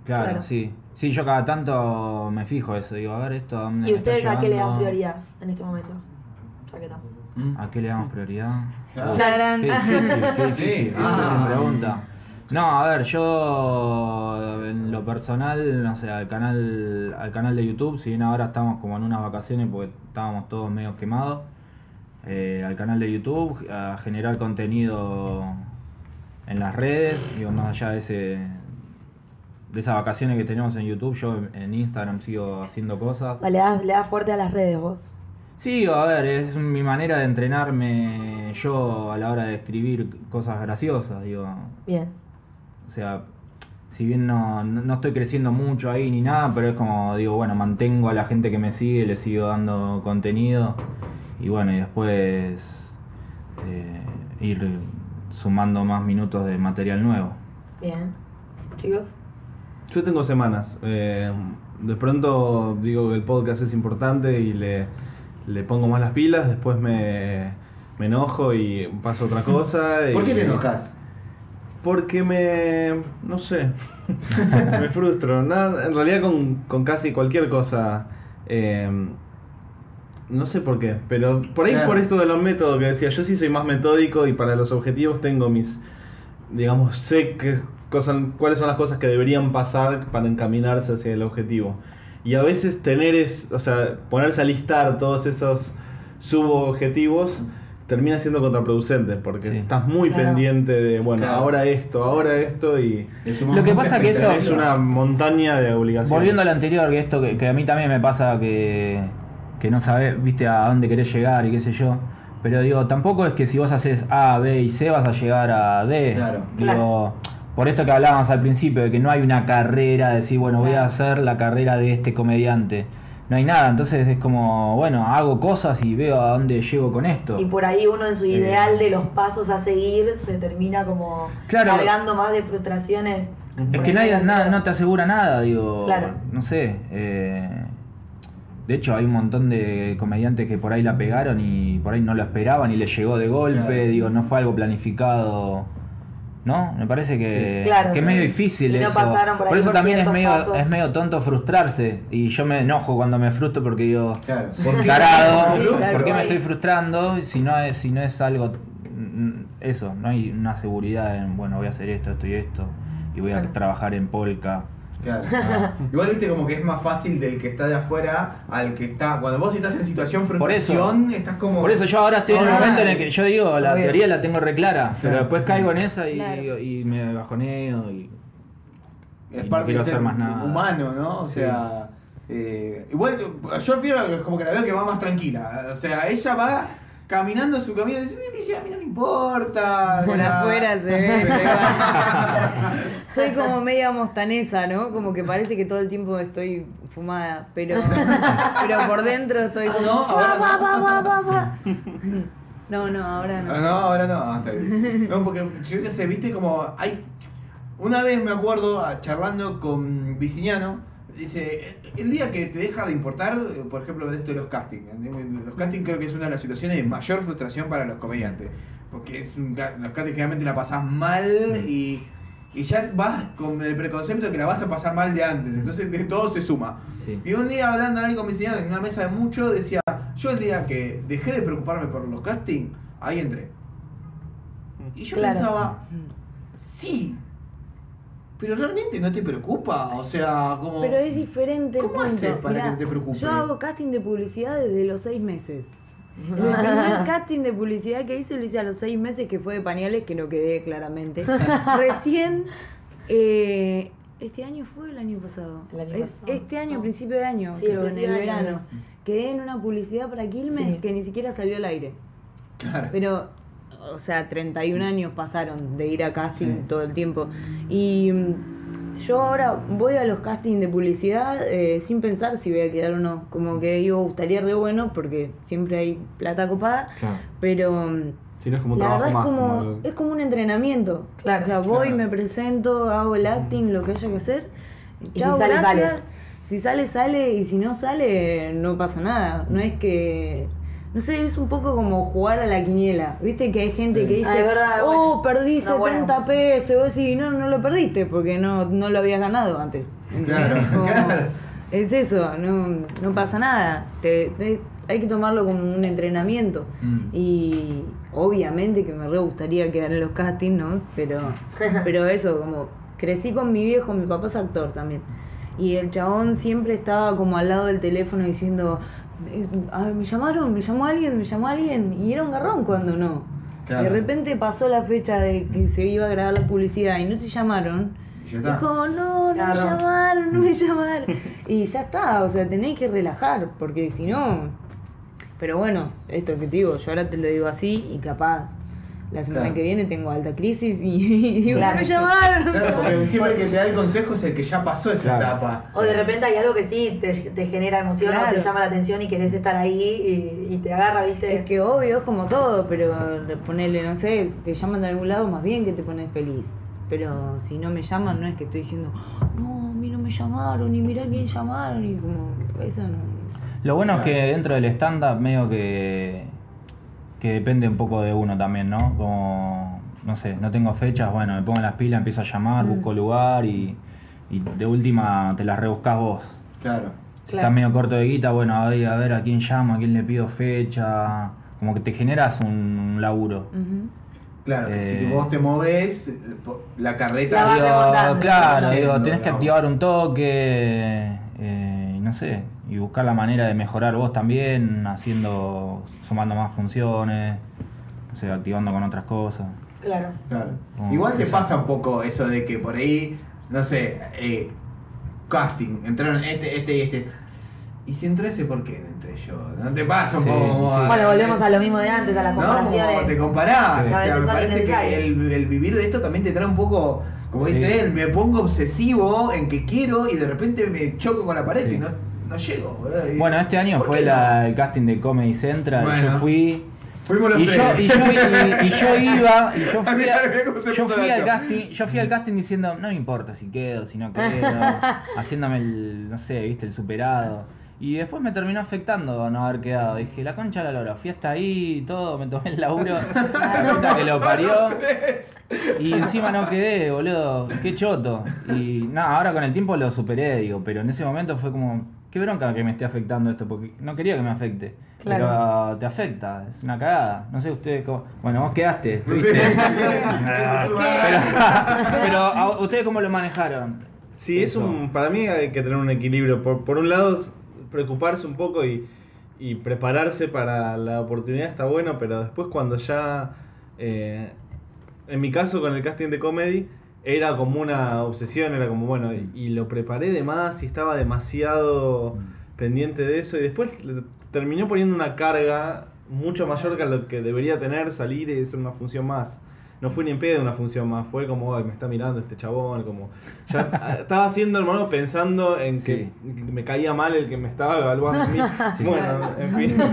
claro, Claro. sí. Sí, yo cada tanto me fijo eso, digo, a ver esto... ¿a dónde ¿Y me está ustedes a qué le dan prioridad en este momento? Mm. ¿A qué le damos prioridad? Qué difícil, qué Sí, difícil, sí, difícil sí. pregunta. No, a ver, yo en lo personal, no sé, al canal, al canal de YouTube, si bien ahora estamos como en unas vacaciones porque estábamos todos medio quemados, eh, al canal de YouTube, a generar contenido en las redes, digo, más allá de ese de esas vacaciones que tenemos en YouTube, yo en- Instagram sigo haciendo cosas. Le das, le das fuerte a las redes vos. Sí, a ver, es mi manera de entrenarme yo a la hora de escribir cosas graciosas, digo. Bien. O sea, si bien no no estoy creciendo mucho ahí ni nada, pero es como, digo, bueno, mantengo a la gente que me sigue, le sigo dando contenido y bueno, y después eh, ir sumando más minutos de material nuevo. Bien. Chicos. Yo tengo semanas. eh, de pronto digo que el podcast es importante y le, le pongo más las pilas, después me, me enojo y paso otra cosa. ¿Por y- qué te enojas? Porque me. no sé. me frustro. No, en realidad con, con casi cualquier cosa. eh, no sé por qué, pero por ahí Claro. por esto de los métodos que decía, yo sí soy más metódico y para los objetivos tengo mis, digamos, sé qué cosas, cuáles son las cosas que deberían pasar para encaminarse hacia el objetivo. Y a veces tener es, o sea, ponerse a listar todos esos subobjetivos termina siendo contraproducente porque Sí. estás muy Claro. pendiente de, bueno, Claro. ahora esto, ahora esto y Lo que pasa que eso- es una montaña de obligaciones. Volviendo al anterior, que esto que, que a mí también me pasa que, que no sabes, viste, a dónde querés llegar y qué sé yo. Pero digo, tampoco es que si vos haces A, B y C vas a llegar a D. Claro. Digo, por esto que hablábamos al principio, de que no hay una carrera, de decir, bueno, voy a hacer la carrera de este comediante. No hay nada, entonces es como, bueno, hago cosas y veo a dónde llego con esto. Y por ahí uno en su ideal de los pasos a seguir se termina como Claro. cargando más de frustraciones. Es que nadie nada, no te asegura nada, digo. Claro. No sé. eh, de hecho, hay un montón de comediantes que por ahí la pegaron y por ahí no lo esperaban y les llegó de golpe. Claro. Digo, no fue algo planificado. ¿No? Me parece que, Sí. Claro, que es medio difícil Y no eso. pasaron por ahí eso por también es medio, pasos. es medio tonto frustrarse. Y yo me enojo cuando me frustro porque digo, Claro. por qué? tarado, Sí, tal ¿por qué me estoy frustrando si no es, si no es algo mm, eso, no hay una seguridad en bueno voy a hacer esto, esto y esto, y voy a trabajar en polka. Claro. Igual viste como que es más fácil del que está de afuera al que está. Cuando vos estás en situación Por eso. frustración, estás como. Por eso yo ahora estoy en el Ah. momento en el que yo digo, la Obvio. teoría la tengo reclara, pero Claro. después caigo en esa y, Claro. y me bajoneo y... es y no parte quiero de ser más nada. humano, ¿no? O Sí. sea. eh, igual yo fiero como que la veo que va más tranquila. O sea, ella va caminando su camino dice, "Eh, Alicia, a mí no me importa. Por afuera se ve. Soy como media mostanesa, ¿no? Como que parece que todo el tiempo estoy fumada, pero, pero por dentro estoy como. no, ahora "Va, no". va, va, va, va". No, no, ahora no. No, ahora no. está bien. No, porque yo qué sé, viste como hay. Una vez me acuerdo ah, charlando con Viciniano, dice, el día que te deja de importar, eh, por ejemplo, de esto de los castings. Los castings creo que es una de las situaciones de mayor frustración para los comediantes. Porque es un, los castings generalmente la pasás mal y, y ya vas con el preconcepto de que la vas a pasar mal de antes. Entonces de- todo se suma. Sí. Y un día hablando ahí con Viciniano en una mesa de mucho, decía, yo el día que dejé de preocuparme por los castings, ahí entré. Y yo Claro. pensaba, sí, pero realmente no te preocupa, o sea, como... Pero es diferente ¿Cómo punto. haces para Mirá, que no te preocupe? Yo hago casting de publicidad desde los seis meses. El primer casting de publicidad que hice lo hice a los seis meses, que fue de pañales, que no quedé claramente. Recién, eh, ¿este año fue o el año pasado? El año Es- pasado. Este año, No. principio de año, Sí, el creo, en el año. verano. Quedé en una publicidad para Quilmes Sí. que ni siquiera salió al aire. Claro. Pero, o sea, 31 años pasaron de ir a casting Sí. todo el tiempo. Y mm, yo ahora voy a los castings de publicidad eh, sin pensar si voy a quedar o no. Como que digo, gustaría re bueno porque siempre hay plata copada. Claro. Pero mm, Si no es como un la verdad es más. como, es como un entrenamiento. Claro. O sea, voy, Claro. me presento, hago el acting, lo que haya que hacer. Y Chao, si sale, gracias. sale. Si sale, sale. Y si no sale, no pasa nada. No es que. No sé, es un poco como jugar a la quiniela. Viste que hay gente Sí. que dice, Ah, verdad, oh, bueno. perdí Una buena 70 cosa. pesos. Y vos decís, no, no lo perdiste porque no, no lo habías ganado antes. Claro, Como- claro. Es eso, no, no pasa nada. Te- te- hay que tomarlo como un entrenamiento. Mm. Y obviamente que me re gustaría quedar en los castings, ¿no? Pero, pero eso, como crecí con mi viejo, mi papá es actor también. Y el chabón siempre estaba como al lado del teléfono diciendo, "Eh, a ver, me llamaron, me llamó alguien, me llamó alguien. Y era un garrón cuando no. Claro. De repente pasó la fecha de que se iba a grabar la publicidad y no te llamaron. Y ya Es está. como, no, no Claro. me llamaron, no me llamaron. Y ya está, o sea, tenéis que relajar, porque si no. Pero bueno, esto que te digo, yo ahora te lo digo así y capaz. La semana Claro. que viene tengo alta crisis y, y digo, Claro. no me llamaron, Claro, porque siempre el que te da el consejo es el que ya pasó esa Claro. etapa. O de repente hay algo que sí te, te genera emoción o Claro. te llama la atención y querés estar ahí y, y te agarra, ¿viste? Es que obvio, es como todo, pero ponerle, no sé, te llaman de algún lado, más bien que te pones feliz. Pero si no me llaman, no es que estoy diciendo, no, a mí no me llamaron, y mirá quién llamaron, y como, eso no. Lo bueno es que dentro del stand-up medio que, que depende un poco de uno también, ¿no? Como, no sé, no tengo fechas, bueno, me pongo las pilas, empiezo a llamar, busco lugar y, y de última te las rebuscás vos. Claro. Si Claro. estás medio corto de guita, bueno, a ver, a ver a quién llamo, a quién le pido fecha. Como que te generas un, laburo. Claro, que si Eh. vos te moves, la carreta. La Digo, claro, Yendo, digo, tenés que activar un toque, eh, no sé, y buscar la manera de mejorar vos también, haciendo, sumando más funciones, no sé, activando con otras cosas. Claro. Claro. Igual te pasa un poco eso de que por ahí, no sé, eh, casting, entraron este, este y este. ¿y si entré ese por qué no entré yo? ¿No te pasa un Sí, poco? sí. Bueno, volvemos a lo mismo de antes, a las ¿No? comparaciones. Como te comparás. Sí. O sea, me parece que el, el vivir de esto también te trae un poco, como Sí. dice él, me pongo obsesivo en que quiero y de repente me choco con la pared Sí. y no, no llego. boludo. Y- Bueno, este año ¿por fue qué la- no? el casting de Comedy Central. Bueno. Yo fui. Fuimos los Y yo, y, yo, y- y yo iba, y yo fui, Mirá, a- mirá cómo se yo puso fui al casting, yo fui al casting diciendo, no me importa si quedo, si no quedo, haciéndome el, no sé, viste, el superado. Y después me terminó afectando no haber quedado. Dije, la concha de la lora, fui hasta ahí y todo, me tomé el laburo, la puta que lo parió. Y encima no quedé, boludo, qué choto. Y nada, ahora con el tiempo lo superé, digo, pero en ese momento fue como, qué bronca que me esté afectando esto, porque no quería que me afecte. Claro. Pero te afecta, es una cagada. No sé ustedes cómo. Bueno, vos quedaste, estuviste. pero, pero ¿a- ¿ustedes cómo lo manejaron? Sí, es un, para mí hay que tener un equilibrio. Por, por un lado, preocuparse un poco y, y prepararse para la oportunidad está bueno, pero después cuando ya, eh, en mi caso con el casting de comedy, era como una obsesión, era como, bueno, y, y lo preparé de más y estaba demasiado pendiente de eso y después terminó poniendo una carga mucho mayor que lo que debería tener salir y hacer una función más. No fue ni en pedo una función más, fue como, ay, me está mirando este chabón, como... Ya estaba haciendo el mono pensando en que me caía mal el que me estaba evaluando a mí. Bueno, en fin.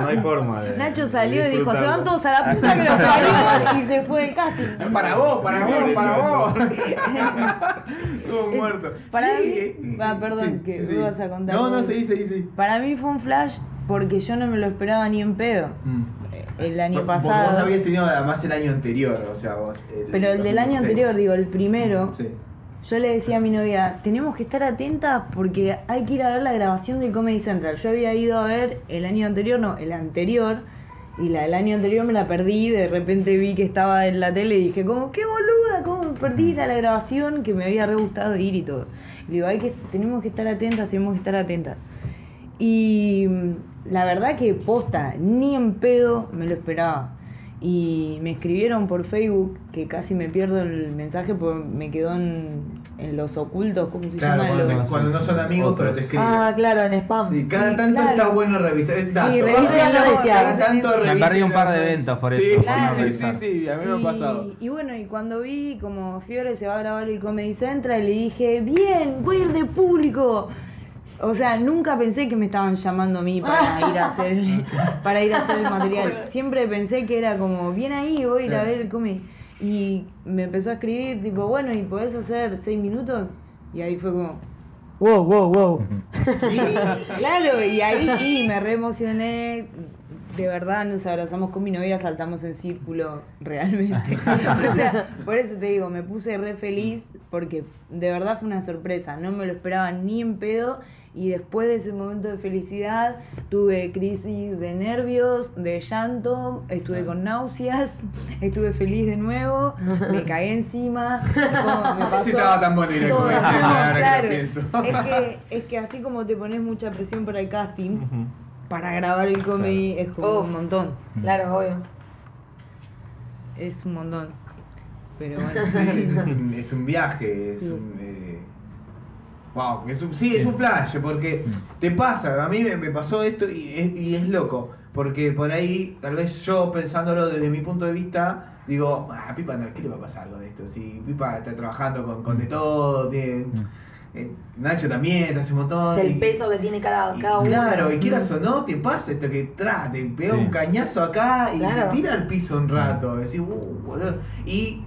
No, hay forma de Nacho salió y dijo, se van todos a la puta que los parió y se fue del casting. Para vos, para vos, para vos. Estuvo muerto. Para Sí, mí- eh, Ah, perdón, que vas a contar No, no, seguí, seguí, seguí. Para mí fue un flash porque yo no me lo esperaba ni en pedo. Mm. El año Vos- Vos pasado. habías tenido además el año anterior, o sea, vos. Pero el del año 2016. anterior, digo, el primero, Sí. yo le decía a mi novia, tenemos que estar atentas porque hay que ir a ver la grabación del Comedy Central. Yo había ido a ver el año anterior, no, el anterior, y la del año anterior me la perdí, de repente vi que estaba en la tele y dije, como, qué boluda, cómo perdí ir a la grabación que me había re gustado ir y todo. Y digo, hay que, tenemos que estar atentas, tenemos que estar atentas. Y mm, la verdad que posta, ni en pedo me lo esperaba. Y me escribieron por Facebook que casi me pierdo el mensaje porque me quedó en, en los ocultos, ¿cómo se Claro, llama? cuando, Los- te- cuando no son amigos, pero te escriben. Ah, claro, en spam. Sí, cada Sí, tanto claro. está bueno revisar. Es dato. revísenlo, Cada decía. tanto Me perdí un par de eventos por sí, eso. Sí, Claro. sí, sí, sí, a mí me ha pasado. y bueno, y cuando vi como Fiore se va a grabar el Comedy Central, le dije, bien, voy a ir de público. O sea, nunca pensé que me estaban llamando a mí para ir a hacer, para ir a hacer el material. Siempre pensé que era como, bien ahí, voy a ir a ver el comedy. Y me empezó a escribir, tipo, bueno, ¿y podés hacer seis minutos? Y ahí fue como, wow, wow, wow. Y, claro, y ahí sí, me re emocioné. De verdad, nos abrazamos con mi novia, saltamos en círculo, realmente. o sea, por eso te digo, me puse re feliz porque de verdad fue una sorpresa. No me lo esperaba ni en pedo. Y después de ese momento de felicidad, tuve crisis de nervios, de llanto, estuve con náuseas, estuve feliz de nuevo, me caí encima. como me No sé si estaba tan bonito el todo. comercial, ahora que lo Claro, pienso. es que, es que así como te pones mucha presión para el casting, para grabar el comedy es como Uf. un montón. Claro, obvio. Es un montón. Pero bueno. Sí, es, un, es un viaje, es Sí. un. Wow, es un, sí, es un flash, porque te pasa, a mí me, me pasó esto y es, y es loco, porque por ahí, tal vez yo pensándolo desde mi punto de vista, digo, ah, Pipa, no, ¿qué le va a pasar con esto? Si Pipa está trabajando con, con de todo, tiene- eh, Nacho también, te hace un montón. Es el y- peso que tiene cada, cada uno. Claro, y quieras o no, te pasa esto que tra, te pega Sí. un cañazo acá y Claro. te tira al piso un rato. Decís, uh, boludo. Y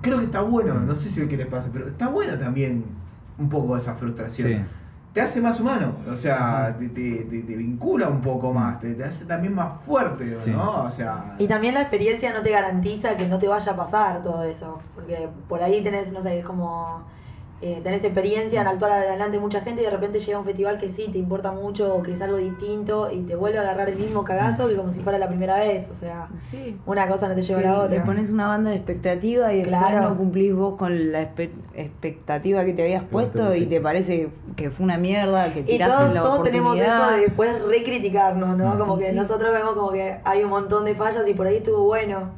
creo que está bueno, no sé si ve qué le pasa, pero está bueno también un poco esa frustración. Sí. Te hace más humano, o sea, te, te- te- te vincula un poco más, te, te hace también más fuerte, Sí. ¿no? O sea. Y también la experiencia no te garantiza que no te vaya a pasar todo eso. Porque por ahí tenés, no sé, es como. Eh, tenés experiencia en actuar adelante de mucha gente y de repente llega un festival que sí te importa mucho o que es algo distinto y te vuelve a agarrar el mismo cagazo que como si fuera la primera vez. O sea, Sí. una cosa no te lleva a la otra. pones una banda de expectativa y después Claro. no cumplís vos con la espe- expectativa que te habías puesto y sí. te parece que fue una mierda, que Y tiraste todos, la todos tenemos eso de después recriticarnos, ¿no? Mm. Como que Sí. nosotros vemos como que hay un montón de fallas y por ahí estuvo bueno.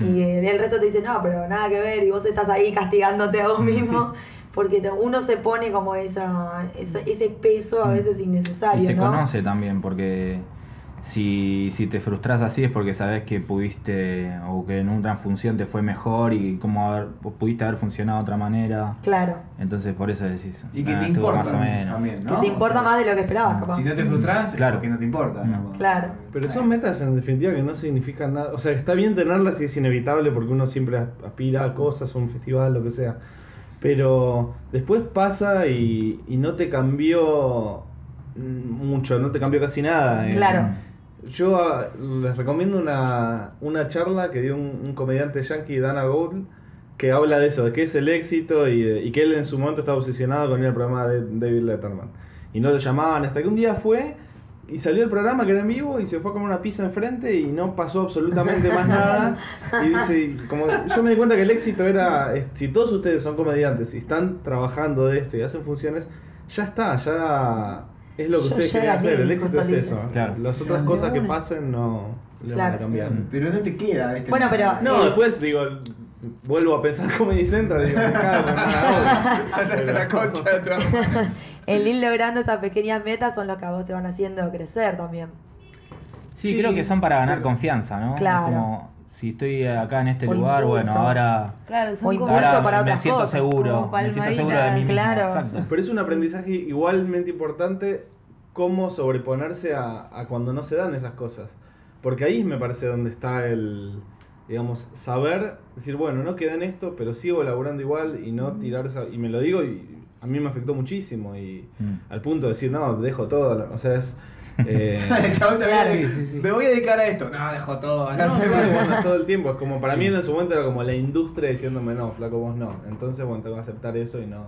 Y eh, el resto te dice, no, pero nada que ver, y vos estás ahí castigándote a vos mismo. Porque te- uno se pone como esa, esa- ese peso a veces innecesario, Mm. Y se ¿no? conoce también, porque si, si te frustras así es porque sabes que pudiste, o que en una función te fue mejor y cómo haber, pudiste haber funcionado de otra manera. Claro. Entonces por eso decís. Y que "Ah, te importa más o menos. también, ¿no? Que te importa O sea, más de lo que esperabas, capaz. Si no te frustras, es Claro. porque no te importa. ¿no? Mm. Claro. Pero son metas en definitiva que no significan nada. O sea, está bien tenerlas y es inevitable porque uno siempre aspira a cosas, a un festival, lo que sea. Pero después pasa y, y no te cambió mucho, no te cambió casi nada. eh. Claro. Yo ah, les recomiendo una, una charla que dio un, un comediante yankee, Dana Gould, que habla de eso, de qué es el éxito y, de- y que él en su momento estaba obsesionado con ir al programa de David Letterman. Y no lo llamaban hasta que un día fue y salió el programa que era en vivo y se fue a comer una pizza enfrente y no pasó absolutamente más nada. Y dice, como yo me di cuenta que el éxito era, si todos ustedes son comediantes y están trabajando de esto y hacen funciones, ya está, ya es lo que Yo ustedes quieren hacer. El éxito es eso. Claro. Las otras cosas que pasen no le van a cambiar. Pero no te queda este Bueno, pero- No, Eh. después digo, vuelvo a pensar Comedy Central, digo, me cago en nada. Hasta la concha de tu. El ir logrando esas pequeñas metas son los que a vos te van haciendo crecer también. Sí, Sí, creo que son para ganar pero- confianza, ¿no? Claro. Como si estoy acá en este O lugar, impulso. bueno, ahora, Claro, son como ahora para me otras siento cosas, seguro, me siento seguro de mí mismo. Claro. Exacto. Pero es un aprendizaje igualmente importante cómo sobreponerse a, a cuando no se dan esas cosas. Porque ahí me parece donde está el, digamos, saber, decir, bueno, no queda en esto, pero sigo laburando igual y no tirar esa... Y me lo digo y a mí me afectó muchísimo y Mm. al punto de decir, no, dejo todo, o sea, es... eh, El chabón se de- Sí, sí, sí. Me voy a dedicar a esto. No, dejo todo. No, No, claro, bueno, todo el tiempo. Es como para mí en su momento era como la industria diciéndome no, flaco, vos no. Entonces, bueno, tengo que aceptar eso y no.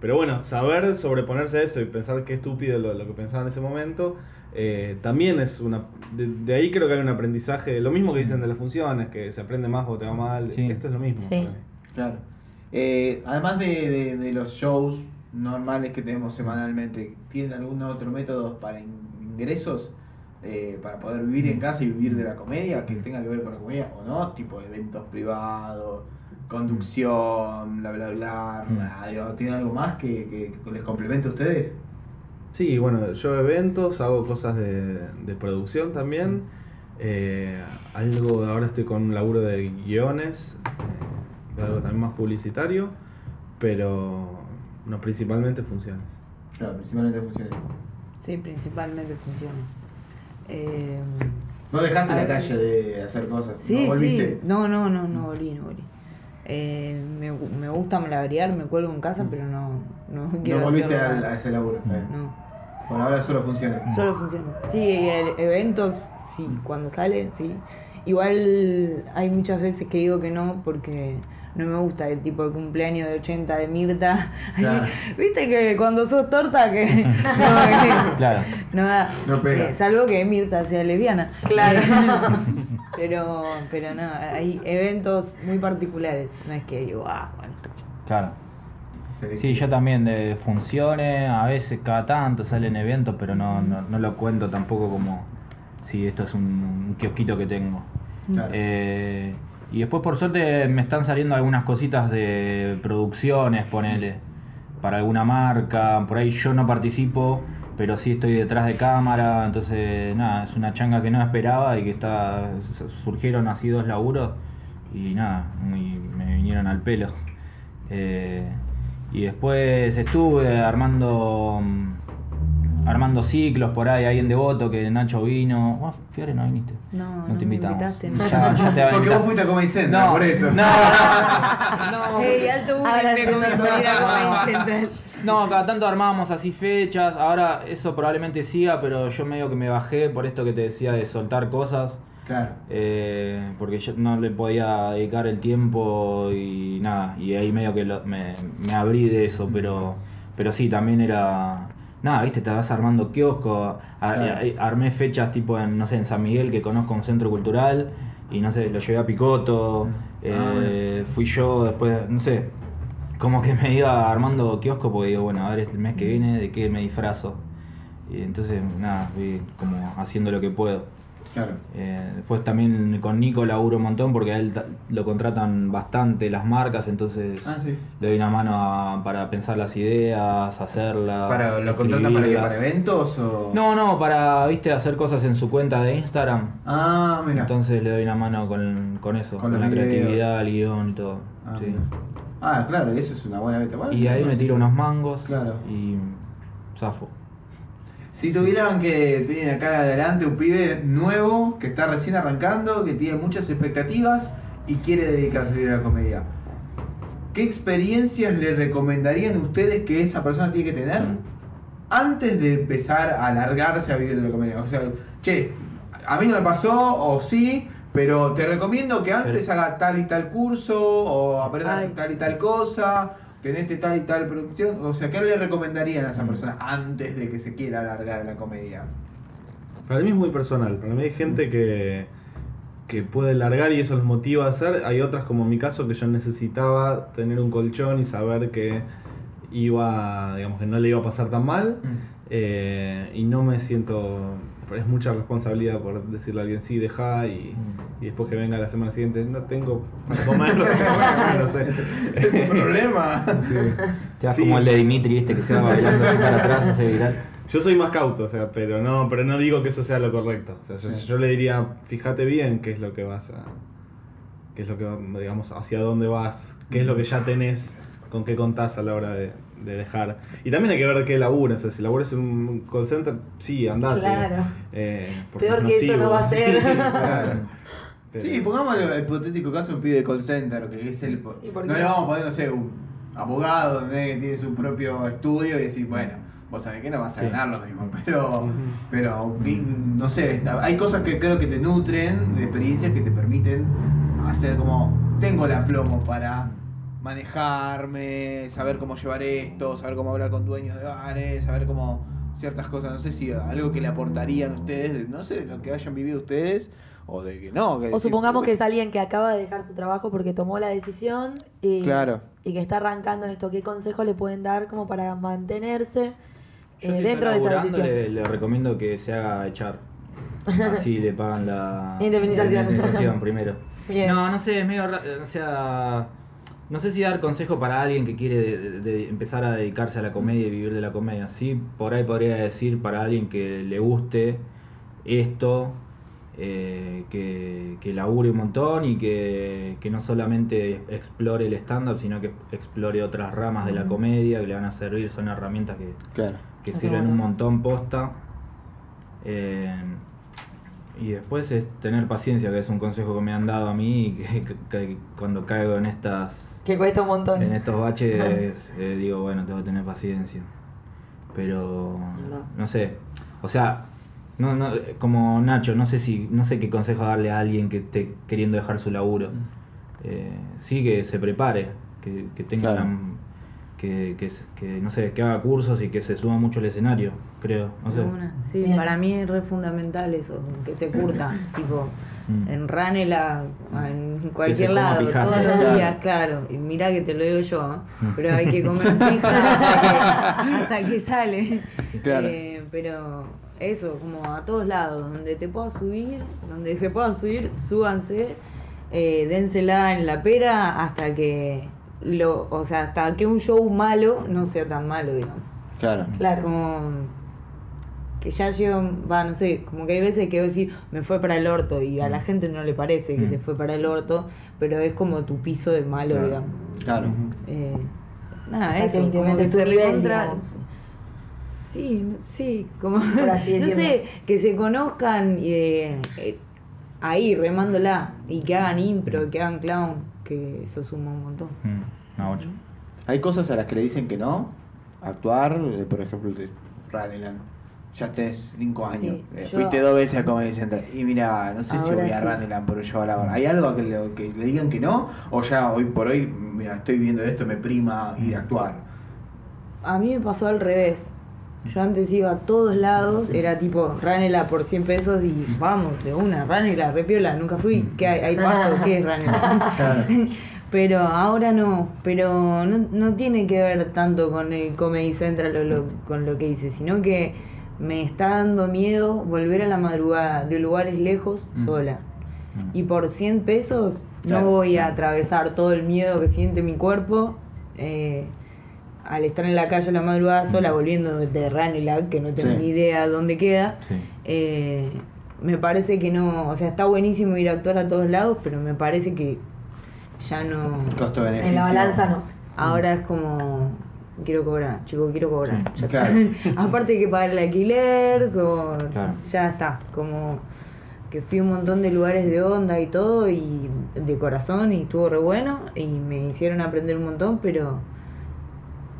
Pero bueno, saber sobreponerse a eso y pensar qué estúpido lo, lo que pensaba en ese momento, eh, también es una. De, de ahí creo que hay un aprendizaje. Lo mismo que dicen de las funciones, que se aprende más o te va mal. Sí. Esto es lo mismo. Sí. para mí. Claro. Eh, además de, de- de los shows normales que tenemos semanalmente, ¿tienen algún otro método para in- ingresos? Eh, para poder vivir en casa y vivir de la comedia, que tenga que ver con la comedia o no, tipo eventos privados, conducción, bla bla bla, Mm. radio, ¿tienen algo más que, que- que les complemente a ustedes? Sí, bueno, yo eventos, hago cosas de, de producción también. eh, algo, ahora estoy con un laburo de guiones, eh, de algo también más publicitario, pero no principalmente funciones. Claro, principalmente funciona. Sí, principalmente funciona. Eh, ¿No dejaste A la calle sí. de hacer cosas? sí, ¿No sí. volviste? No, no, no, no volví, no volví. Eh, me, me gusta malabarear, me cuelgo en casa, pero no, no quiero No volviste más. a ese laburo. bien. No, Bueno, ahora solo funciona. solo funciona. Sí, y el- eventos, sí, cuando salen, sí. Igual hay muchas veces que digo que no porque no me gusta el tipo de cumpleaños de 80 de Mirta. Claro. Viste que cuando sos torta que... no, que- Claro. No da. No pega. Eh, salvo que Mirta sea lesbiana. Claro. Pero, pero no, hay eventos muy particulares. No es que digo, ah, bueno. Claro. Sí, yo también de funciones, a veces cada tanto salen eventos, pero no, no, no lo cuento tampoco como si esto es un, un kiosquito que tengo. Claro. Eh, y después por suerte me están saliendo algunas cositas de producciones, ponele, para alguna marca, por ahí yo no participo, pero sí estoy detrás de cámara, entonces nada, es una changa que no esperaba y que está surgieron así dos laburos y nada, me vinieron al pelo. Eh, y después estuve armando mm, armando ciclos por ahí, ahí en Devoto, que Nacho vino. Vos, Fiore, no viniste. No, No no te me invitamos. invitaste, no. Ya, te Porque vos fuiste a Comedy Central, No, por eso. No, no, no. Ey, alto Ahora me a. No, cada tanto armábamos así fechas, ahora eso probablemente siga, pero yo medio que me bajé por esto que te decía de soltar cosas, Claro. eh, porque yo no le podía dedicar el tiempo y nada, y ahí medio que lo- me, me abrí de eso, pero, pero sí, también era... Nada, viste, te vas armando kiosco, ar- Claro. eh, armé fechas tipo en, no sé, en San Miguel que conozco un centro cultural y no sé, lo llevé a Picoto, eh, fui yo después, no sé, como que me iba armando kiosco porque digo, bueno, a ver el mes que viene de qué me disfrazo. Y entonces, nada, fui como haciendo lo que puedo. Claro. Eh, después también con Nico laburo un montón porque a él lo contratan bastante las marcas, entonces Ah, sí. le doy una mano a- para pensar las ideas, hacerlas. Para, ¿Lo contratan para qué? ¿Para eventos o...? No, no, para, viste, hacer cosas en su cuenta de Instagram. Ah, mira. Entonces le doy una mano con, con eso, Con la videos. creatividad, el guion y todo. Ah, sí. Ah, claro, eso es una buena beta. Bueno, Y ahí me tiro unos mangos Claro. y zafo. Si tuvieran que tienen acá adelante un pibe nuevo que está recién arrancando, que tiene muchas expectativas y quiere dedicarse a la comedia, ¿qué experiencias le recomendarían ustedes que esa persona tiene que tener antes de empezar a alargarse a vivir de la comedia? O sea, che, a mí no me pasó, o sí, pero te recomiendo que antes haga tal y tal curso, o aprendas Ay. tal y tal cosa, tenete tal y tal producción. O sea, ¿qué le recomendarían a esa Mm. persona antes de que se quiera alargar la comedia? Para mí es muy personal. Para mí hay gente que, que puede largar y eso los motiva a hacer. Hay otras, como en mi caso, que yo necesitaba tener un colchón y saber que iba, digamos, que no le iba a pasar tan mal. Eh, y no me siento. Es mucha responsabilidad por decirle a alguien, sí, deja y, y después que venga la semana siguiente, no tengo para comer, no tengo para comer, no sé. ¿Es un problema? Sí. Te Sí. como el de Dimitri, este que se va bailando así para atrás, hace viral. Yo soy más cauto, o sea, pero no, pero no digo que eso sea lo correcto. O sea, yo, yo le diría, fíjate bien qué es lo que vas a. qué es lo que digamos, hacia dónde vas, qué es lo que ya tenés, con qué contás a la hora de, de dejar. Y también hay que ver qué laburo, o sea, si laburas en un call center, sí, andate. Claro. Eh, Peor es que eso no va a sí, ser. Claro. Pero- Sí, pongamos el hipotético caso de un pibe de call center, que es el... ¿Y por No qué? le vamos a poner, no sé, un abogado ¿no? que tiene su propio estudio y decir, bueno, vos sabés que no vas a Sí. ganar lo mismo, pero... Pero, no sé, hay cosas que creo que te nutren, de experiencias que te permiten hacer como, tengo el aplomo para manejarme, saber cómo llevar esto, saber cómo hablar con dueños de bares, saber cómo ciertas cosas, no sé si algo que le aportarían ustedes, de- no sé, de lo que hayan vivido ustedes, o de que no. Que O decir, supongamos que es alguien que acaba de dejar su trabajo porque tomó la decisión y, Claro. y que está arrancando en esto. ¿Qué consejos le pueden dar como para mantenerse Yo eh, si dentro de esa decisión? le, le recomiendo que se haga echar. Así le pagan la Indemnización. la indemnización primero. Bien. No, no sé, es medio. O sea. No sé si dar consejo para alguien que quiere de- de- de empezar a dedicarse a la comedia y vivir de la comedia. Sí, por ahí podría decir para alguien que le guste esto, eh, que, que labure un montón y que, que no solamente explore el stand-up, sino que explore otras ramas de la comedia que le van a servir. Son herramientas que, Claro. que sirven bueno. un montón posta. Eh, y después es tener paciencia, que es un consejo que me han dado a mí y que, que- que cuando caigo en estas Que cuesta un montón. en estos baches eh, digo, bueno, tengo que tener paciencia. Pero no sé, o sea, no, no, como Nacho, no sé si no sé qué consejo darle a alguien que esté queriendo dejar su laburo. Eh, sí que se prepare, que, que tenga Claro. una- que, que, no sé, que haga cursos y que se suba mucho al escenario, creo, no sé. Sí, Bien. para mí es re fundamental eso, que se curta, tipo, Mm. en Ranela, en cualquier lado, pijazo. todos los días, claro. Y mira que te lo digo yo, ¿eh? Mm. pero hay que comer pija hasta que, hasta que sale. Claro. Eh, pero eso, como a todos lados, donde te puedas subir, donde se puedan subir, súbanse, eh, dénsela en la pera hasta que lo, o sea, hasta que un show malo no sea tan malo, digamos. Claro. Claro. Como que ya llevan, va, no sé, como que hay veces que vos decís, me fue para el orto y a la gente no le parece que Mm. te fue para el orto, pero es como tu piso de malo, Claro. digamos. Claro. Eh, nada, Hasta que eso, como que se recontra... Sí, sí, como... Por así no sé, que se conozcan eh, eh, ahí, remándola, y que hagan impro, que hagan clown, que eso suma un montón. Mm, no, ocho. Hay cosas a las que le dicen que no. Actuar, eh, por ejemplo, de Radeland. Ya tenés 5 años. Sí, Eh, yo- Fuiste dos veces a Comedy Central. Y mira, no sé si voy a sí. Radeland, pero yo a la hora. ¿Hay algo que le, que le digan que no? O ya hoy por hoy, mira, estoy viendo esto, me prima ir a actuar. A mí me pasó al revés. Yo antes iba a todos lados, era tipo, ránela por 100 pesos y vamos, de una, ránela, repiola, nunca fui. ¿Qué hay? ¿Hay pasto? ¿Qué es ránela? Claro. Pero ahora no, pero no, no tiene que ver tanto con el Comedy Central o lo- con lo que hice, sino que me está dando miedo volver a la madrugada de lugares lejos sola. Y por 100 pesos Claro, no voy a atravesar todo el miedo que siente mi cuerpo eh, al estar en la calle a la madrugada sola, volviendo de Ranilag, que no tengo Sí. ni idea dónde queda. Sí. Eh, me parece que no, o sea, está buenísimo ir a actuar a todos lados, pero me parece que ya no. Costo-beneficio. En la balanza no. Ahora es como. Quiero cobrar, chico, quiero cobrar. Sí, ya claro. está. Aparte hay que pagar el alquiler, como, Claro. ya está. Como que fui a un montón de lugares de onda y todo, y de corazón, y estuvo re bueno, y me hicieron aprender un montón, pero.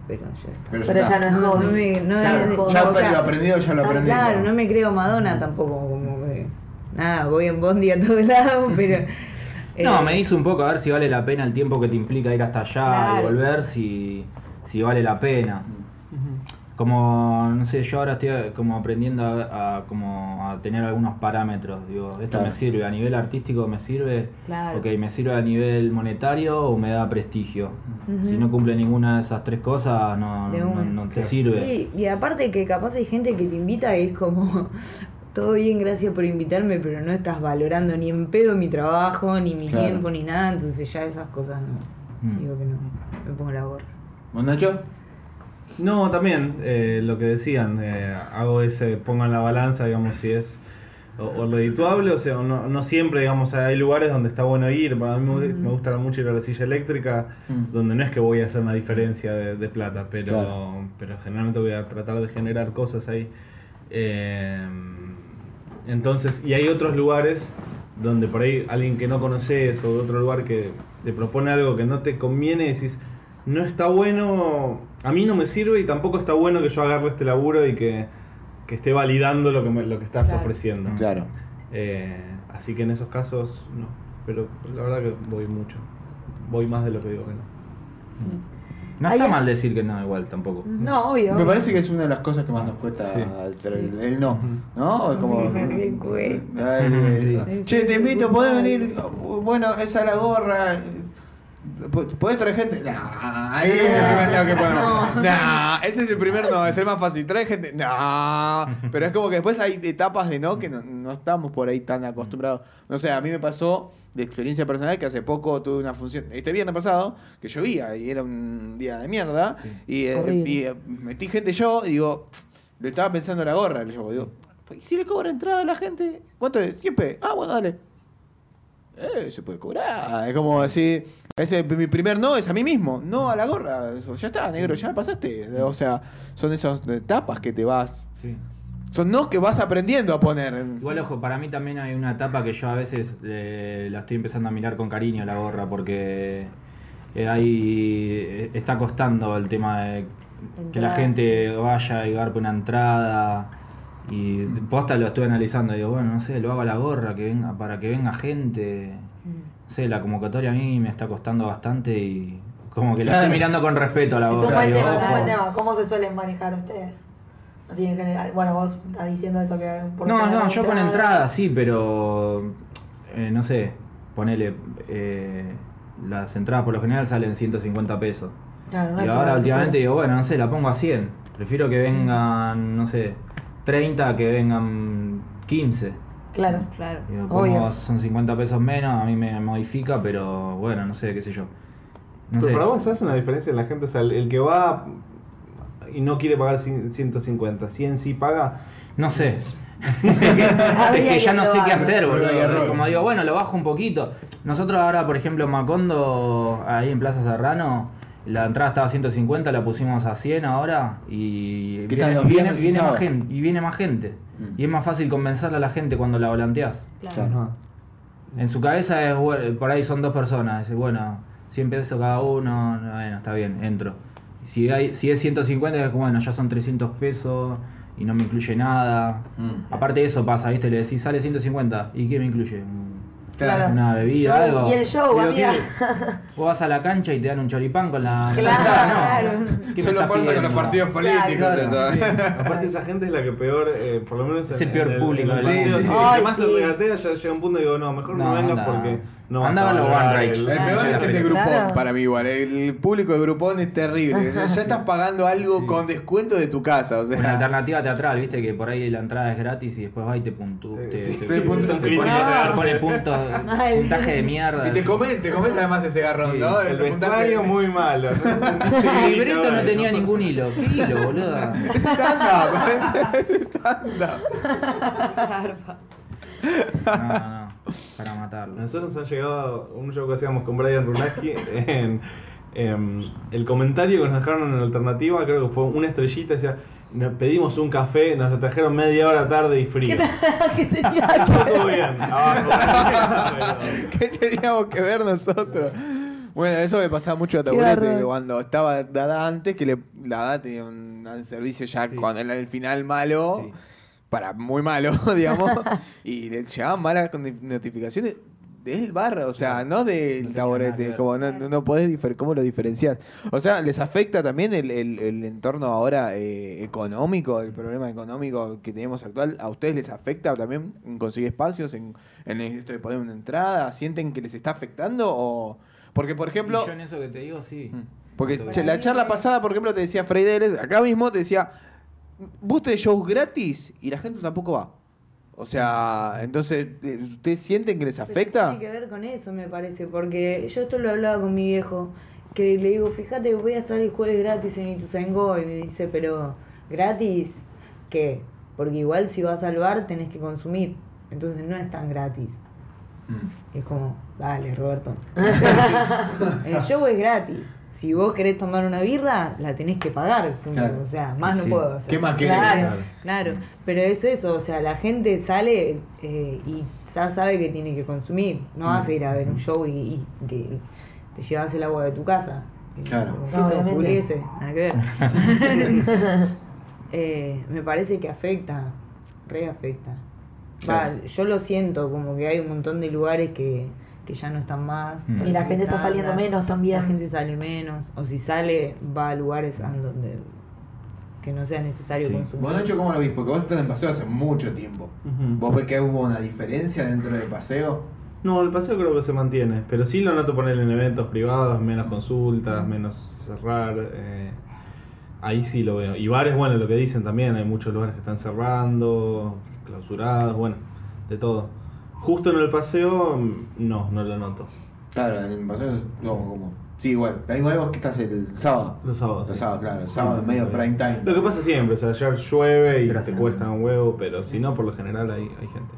Pero ya está. Pero ya Pero está. ya no es hobby. no me- no Ya es-. Ya o sea, lo aprendido, ya lo aprendí. Claro, no me creo Madonna tampoco, como que. Nada, voy en Bondi a todos lados, pero. No, eh, me hizo un poco a ver si vale la pena el tiempo que te implica ir hasta allá Claro. y volver, si, si vale la pena. Como, no sé, yo ahora estoy eh, como aprendiendo a, a- como a tener algunos parámetros. Digo, esto Claro. me sirve, a nivel artístico me sirve, Claro. ok, me sirve a nivel monetario o me da prestigio. Si no cumple ninguna de esas tres cosas, no, no, no te sirve. Sí, y aparte que capaz hay gente que te invita y es como, todo bien, gracias por invitarme, pero no estás valorando ni en pedo mi trabajo, ni mi Claro. tiempo, ni nada, entonces ya esas cosas no. Mm. Digo que no, me pongo la gorra. ¿Vos, Nacho? No, también, eh, lo que decían, eh, hago ese, pongo en la balanza, digamos, si es o, o redituable, o sea, o no, no siempre, digamos, hay lugares donde está bueno ir, para mí me, me gusta mucho ir a la silla eléctrica, Mm. donde no es que voy a hacer una diferencia de, de plata, pero, Claro. pero generalmente voy a tratar de generar cosas ahí. Eh, entonces, y hay otros lugares donde por ahí alguien que no conoces o de otro lugar que te propone algo que no te conviene y decís, no está bueno, a mí no me sirve y tampoco está bueno que yo agarre este laburo y que, que esté validando lo que, me- lo que estás Claro. ofreciendo. Claro. Eh, así que en esos casos no, pero la verdad que voy mucho, voy más de lo que digo que no. No está mal decir que no, igual tampoco. No, obvio. Me parece que es una de las cosas que más nos cuesta Sí. el, el- el no, ¿no? Es como... Ay, Sí. Che, te invito, podés venir, bueno, esa es la gorra. ¿Podés traer gente? Nah, ahí es el primer no que ponemos. Nah, ese es el primer no, es el más fácil. ¿Trae gente? Nah. Pero es como que después hay etapas de no que no, no estamos por ahí tan acostumbrados. No sé, a mí me pasó de experiencia personal que hace poco tuve una función, este viernes pasado, que llovía y era un día de mierda. Y, eh, y, eh, metí gente yo y digo, le estaba pensando la gorra. Yo digo, ¿y si le cobra entrada a la gente? ¿Cuánto es? ¿Siempre? Ah, bueno, dale. Eh, se puede cobrar. Es como decir, ese mi primer no es a mí mismo, no a la gorra. Eso, ya está, negro, ya pasaste. O sea, son esas etapas que te vas. Sí. Son no que vas aprendiendo a poner. Igual, ojo, para mí también hay una etapa que yo a veces eh, la estoy empezando a mirar con cariño la gorra, porque eh, ahí eh, está costando el tema de que la gente vaya y garpe una entrada. Y posta lo estuve analizando, digo, bueno, no sé, lo hago a la gorra que venga, para que venga gente. No sé, la convocatoria a mí me está costando bastante y como que la estoy mirando con respeto a la tema. ¿Cómo se suelen manejar ustedes? Así en general. Bueno, vos estás diciendo eso que... por No, no, yo con entrada sí, pero eh, no sé, ponele, eh, las entradas por lo general salen 150 pesos. Claro, no y ahora últimamente digo, bueno, no sé, la pongo a 100. Prefiero que vengan, no sé, 30 que vengan 15. Claro. Claro. Digo, Obvio. son 50 pesos menos, a mí me modifica, pero bueno, no sé, qué sé yo. No Pero sé. para vos hace una diferencia en la gente, o sea, el, el que va y no quiere pagar cien- 150, 100 sí paga, No sé. Es que que ya no sé qué hacer, boludo. Como digo, bueno, lo bajo un poquito. Nosotros ahora, por ejemplo, en Macondo, ahí en Plaza Serrano, la entrada estaba a 150, la pusimos a 100 ahora y ¿Qué tal viene, más gente, y viene más gente. Mm. Y es más fácil convencerle a la gente cuando la volanteás. Claro. En su cabeza es, bueno, por ahí son dos personas, dice, bueno, 100 pesos cada uno, bueno, está bien, entro. Si, hay, si es 150, es bueno, ya son 300 pesos y no me incluye nada. Mm. Aparte de eso pasa, ¿viste? Le decís, sale 150, ¿y qué me incluye? Claro. una bebida, Show. algo. Y el show, Digo, amiga. ¿qué? Vos vas a la cancha y te dan un choripán con la. Claro. No. ¿Qué me Solo pasa con los pidiendo? partidos políticos. Claro, eso. sí. Aparte esa gente es la que peor, eh, por lo menos Es el peor público el del paseo, mundo. si Sí, el sí. que más te sí. regatea ya llega un punto y digo, no, mejor no, No, vengas porque no Anda vas a a los One Rage. El el- peor es el de Groupon Claro. para mí igual. El público de Groupon es terrible. Ya ya estás pagando algo Sí. con descuento de tu casa. O Una sea, alternativa teatral, viste que por ahí la entrada es gratis y después va y te puntúa. Sí, Te, sí, te- sí, te te pone puntos, Mal. puntaje de mierda. y te comes, te comes además ese garrón, Sí. ¿no? El Ese puntaje. vestuario muy malo. ¿no? El libreto no tenía ningún hilo. ¿Qué hilo, boludo? Es stand-up. es stand-up. Zarpa. No, no, para matarlo. Nosotros nos han llegado un show que hacíamos con Brian Runaski en, el comentario que nos dejaron en alternativa, creo que fue una estrellita, decía, nos pedimos un café, nos lo trajeron media hora tarde y frío. ¿Qué tenía? Todo bien, abajo. pero- ¿Qué teníamos que ver nosotros? Bueno, eso me pasaba mucho a Taburete, que cuando estaba Dada antes, que le, la Dada tenía un, un servicio ya Sí. cuando era el final malo, Sí. para muy malo, digamos, y le llegaban malas con- notificaciones del bar, o sea, no del No taburete, como no, no, no podés difer cómo lo diferenciar. O sea, ¿les afecta también el, el- el entorno ahora eh, económico, el problema económico que tenemos actual? ¿A ustedes les afecta también en conseguir espacios, en, en esto de poner una entrada? ¿Sienten que les está afectando? o Porque, por ejemplo... Y yo en eso que te digo, sí. Mm. Porque che, la charla que- pasada, por ejemplo, te decía Freideles, acá mismo te decía, vos tenés shows gratis y la gente tampoco va. O sea, entonces, ¿ustedes sienten que les Pero afecta? Tiene que ver con eso, me parece, porque yo esto lo hablaba con mi viejo, que le digo, fíjate, voy a estar el jueves gratis en Ituzaingó, y me dice, pero, ¿gratis qué? Porque igual si vas al bar tenés que consumir, entonces no es tan gratis. Mm. Es como, dale, Roberto. el show es gratis. Si vos querés tomar una birra, la tenés que pagar. Claro. O sea, más Sí. no puedo hacer. ¿Qué más querés? Claro, Claro. Pero es eso, o sea, la gente sale eh, y ya sabe que tiene que consumir. No vas a ir a ver un show y, y que te llevas el agua de tu casa. Claro. Como que No, eso, puliese, nada que ver. Eh, me parece que afecta, re afecta. Va, yo lo siento, como que hay un montón de lugares que, que ya no están más. Mm. Y la gente está saliendo menos también. La gente sale menos, o si sale, va a lugares donde que no sea necesario Sí. consumir. Vos, Nacho, ¿cómo lo viste? Porque vos estás en paseo hace mucho tiempo. ¿Vos ves que hubo una diferencia dentro del paseo? No, el paseo creo que se mantiene, pero sí lo noto poner en eventos privados, menos consultas, menos cerrar. eh, ahí sí lo veo. Y bares, bueno, lo que dicen también, hay muchos lugares que están cerrando, clausurados, bueno, de todo. Justo en el paseo, no, no lo noto. Claro, en el paseo, no, como. Sí, igual. Da igual vos que estás el sábado. Los sábados. Los sí. sábados, claro. El sábado Sí, medio sí, prime time. Lo que pasa siempre, o sea, ayer llueve y Gracias. te cuesta un huevo, pero si no, por lo general hay, hay gente.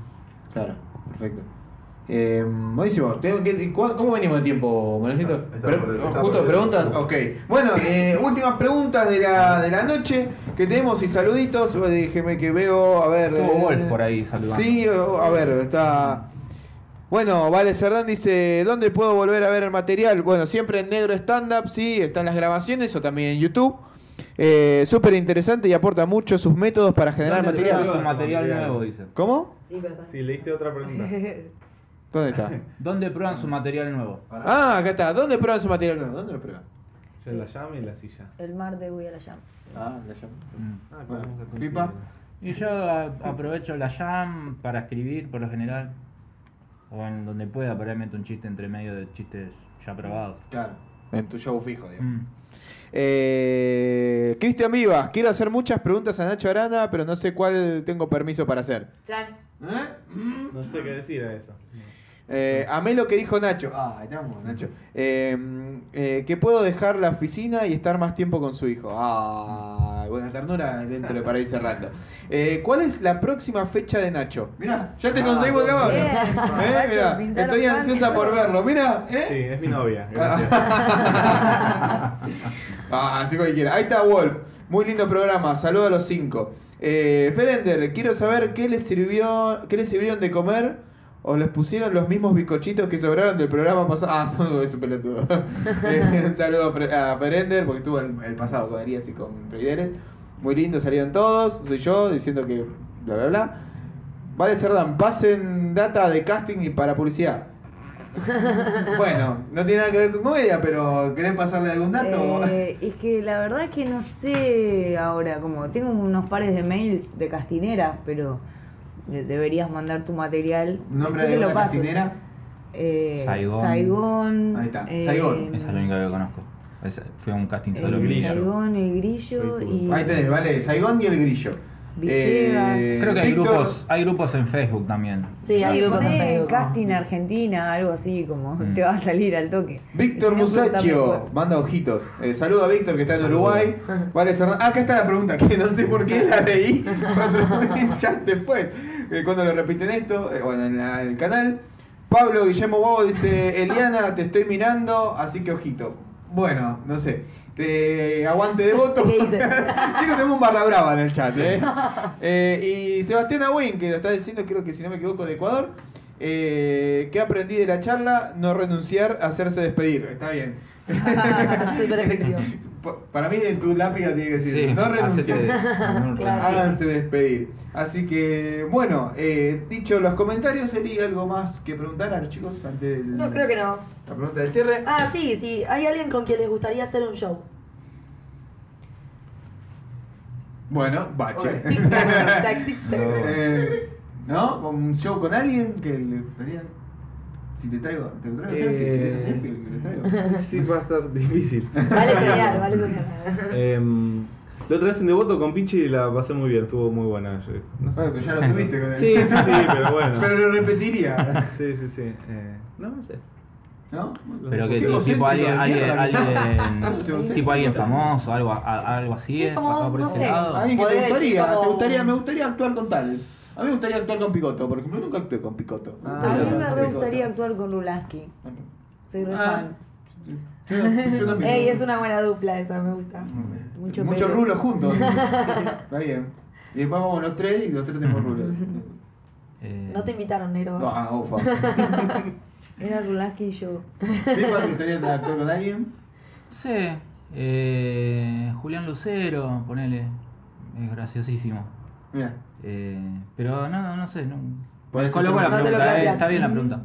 Claro, perfecto. Eh, buenísimo. Tengo que- ¿cu- ¿Cómo venimos de tiempo, está Justo preguntas, ok. Bueno, eh, últimas preguntas de la, de la noche que tenemos y saluditos. Eh, Déjeme que veo, a ver. Estuvo eh, Wolf por ahí saludando. Sí, a ver, está. Bueno, Vale Cerdán dice, ¿dónde puedo volver a ver el material? Bueno, siempre en negro stand-up, sí, están las grabaciones o también en YouTube. Eh, Súper interesante y aporta mucho sus métodos para generar ¿Dónde material. material nuevo, dice. ¿Cómo? Sí, verdad. Si leíste otra pregunta. ¿Dónde está? ¿Dónde prueban su material nuevo? Ah, acá está. ¿Dónde prueban su material nuevo? ¿Dónde lo prueban? Ya la llama y la silla. El martes voy a la llama. Ah, la llamo. Mm. Ah, a pipa. Y yo a- aprovecho la jam para escribir por lo general. O en donde pueda, por ahí meto un chiste entre medio de chistes ya probados. Claro. En tu show fijo, digamos. Mm. Eh, Cristian Vivas, quiero hacer muchas preguntas a Nacho Arana, pero no sé cuál tengo permiso para hacer. Chan. No sé qué decir a eso. Eh, amé lo que dijo Nacho. Ah, ahí estamos, Nacho. Eh, eh, que puedo dejar la oficina y estar más tiempo con su hijo. Ah, buena ternura dentro de para ir cerrando. Eh, ¿Cuál es la próxima fecha de Nacho? Mirá, ya te Ah, conseguimos. Bien. Eh, estoy ansiosa por verlo. Mira, Sí, ¿eh? es mi novia. Gracias. Ah, así cualquiera. Ahí está Wolf. Muy lindo programa. Saludos a los cinco. Eh, Ferender, quiero saber qué les sirvió, qué les sirvieron de comer o les pusieron los mismos bizcochitos que sobraron del programa pasado. Ah, son es un pelotudo. Eh, un saludo a Ferender porque estuvo el, el pasado con Elías y con Freideres. Muy lindo, salieron todos. Soy yo diciendo que bla bla bla. Vale, Cerdán, pasen data de casting y para publicidad. bueno, no tiene nada que ver con comedia, pero ¿querés pasarle algún dato? Eh, es que la verdad es que no sé ahora, como tengo unos pares de mails de castinera, pero deberías mandar tu material. ¿Nombre de paso. castinera? Eh, Saigón. Saigón. Ahí está, eh, Saigón. Esa es la única que conozco. Esa- fue un casting solo. Grillo. Saigón, el grillo y. Ahí tenés, vale, Saigón y el grillo. Villegas. Eh, Creo que hay Víctor- grupos, hay grupos en Facebook también. Sí, hay grupos en Facebook. casting Argentina, algo así, como Mm. te va a salir al toque. Víctor Musacchio manda ojitos. Eh, saluda a Víctor que está en Uruguay. Vale, Ah, acá está la pregunta, que no sé por qué la leí cuando en chat después. Eh, cuando lo repiten esto, eh, bueno, en, la- en el canal. Pablo Guillermo Bobo dice, Eliana, te estoy mirando, así que ojito. Bueno, no sé. Te aguante de voto. ¿Qué? Chicos, tenemos un barra brava en el chat, ¿eh? Eh, y Sebastián Agüín, que lo está diciendo, creo que si no me equivoco, de Ecuador. Eh, ¿Qué aprendí de la charla? No renunciar, hacerse despedir. Está bien. Súper efectivo. Pa- Para mí en tu lápida tiene que decir, Sí, no Claro. Háganse despedir. Así que, bueno, eh, dicho los comentarios, ¿sería algo más que preguntar a los chicos antes de No, creo que no. la pregunta de cierre? Ah, sí, sí. Hay alguien con quien les gustaría hacer un show. Bueno, bache. Tic, tac, tac, tic, tac. No. Eh, ¿No? ¿Un show con alguien que le gustaría? Si te traigo, te traigo selfie, ¿te querés hacer selfie? ¿Te traigo? Sí, va a estar difícil. Vale soñar, vale soñar. Em, la otra vez en Devoto con Pinchi la pasé muy bien, estuvo muy buena. no sé. Bueno, pero ya lo tuviste con él. Sí, sí, sí, pero bueno. Pero lo repetiría. Sí, sí, sí. eh, no, no sé. ¿No? Pero que tipo alguien, alguien, alguien- tipo alguien famoso, algo, a- algo así, Sí, como, va por no ese sé. lado. Alguien que te Podés decir gustaría, como- te gustaría, me gustaría actuar con tal. A mí me gustaría actuar con Picoto, por ejemplo, nunca actué con Picoto. Ah, a mí me re gustaría actuar con Rulaski. Soy re Ah, fan. Yo, yo también. Ey, es una buena dupla esa, me gusta. Mucho rulos juntos. Está bien. Y después vamos los tres y los tres tenemos rulos. Eh, No te invitaron, Nero. Ah, ufa. Era Rulaski y yo. ¿Pipa, te gustaría actuar con alguien? Sí, eh, Julián Lucero, ponele, es graciosísimo. Mira. Eh, pero no, no, no sé, no. Podés Coloco hacer- la No te lo pregunta, eh, planteas. está bien la pregunta.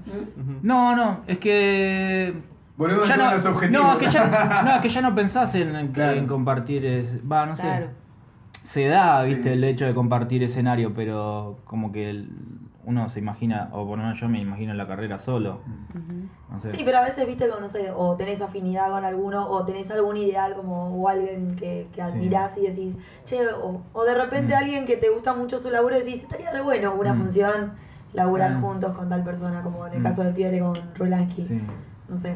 No, no, es que. Volvemos ya a no, los objetivos. no, que ya, no, que ya no pensás en, en- Claro. en compartir. es- Va, no sé. Claro. Se da, viste, Sí. el hecho de compartir escenario, pero como que el- uno se imagina, o por lo menos yo me imagino la carrera solo. No sé. Sí, pero a veces, viste, como, no sé, o tenés afinidad con alguno, o tenés algún ideal como, o alguien que, que Sí. admirás y decís, che, o, o de repente Mm. alguien que te gusta mucho su laburo y decís, estaría re bueno una Mm. función, laburar juntos con tal persona, como en el Mm. caso de Fiore con Rulansky. Sí. No sé.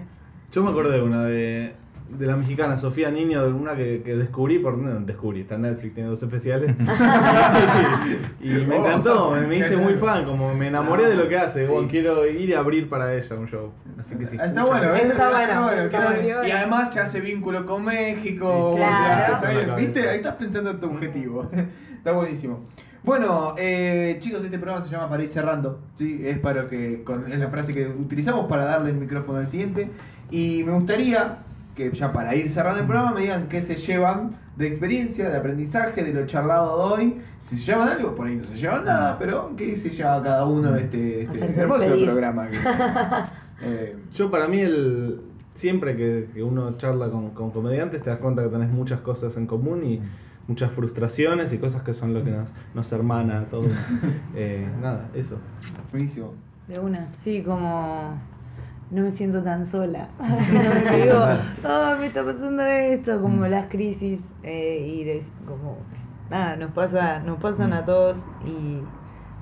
Yo me acordé de una de, de la mexicana Sofía Niño, de una que, que descubrí por no, descubrí, está en Netflix, tiene dos especiales. y me encantó, me, me hice muy fan, como me enamoré de lo que hace. Sí. Bueno, quiero ir a abrir para ella un show. Así que sí. Está bueno, ¿eh? Está bueno, Está está quiero- bueno. Y además ya hace vínculo con México. Sí, claro. ¿Viste? Ahí estás pensando en tu objetivo. está buenísimo. Bueno, eh, chicos, este programa se llama Para ir cerrando. ¿sí? Es para que con, es la frase que utilizamos para darle el micrófono al siguiente. Y me gustaría que ya para ir cerrando el programa me digan qué se llevan de experiencia, de aprendizaje, de lo charlado de hoy. Si se llevan algo, por ahí no se llevan nada, pero qué se lleva cada uno de este, este hermoso despedir. programa. que- eh, Yo para mí el siempre que, que uno charla con, con comediantes te das cuenta que tenés muchas cosas en común y muchas frustraciones y cosas que son lo que nos, nos hermana a todos. Eh, nada, eso. buenísimo. De una, sí, como no me siento tan sola. No me digo, oh, me está pasando esto, como Mm. las crisis eh, y de, como nada, nos pasa, nos pasan a todos y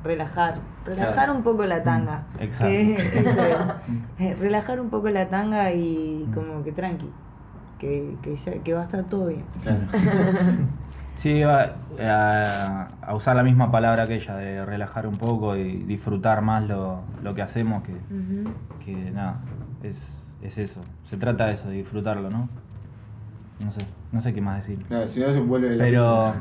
relajar, relajar Claro. un poco la tanga. Mm, exacto. Que eso es, eh, relajar un poco la tanga y Mm. como que tranqui, que, que, ya, que va a estar todo bien. Sí, iba eh, a, a usar la misma palabra que ella, de relajar un poco y disfrutar más lo, lo que hacemos, que, que nada, es, es eso. Se trata de eso, de disfrutarlo, ¿no? No sé, no sé qué más decir. Claro, si no se vuelve la Pero,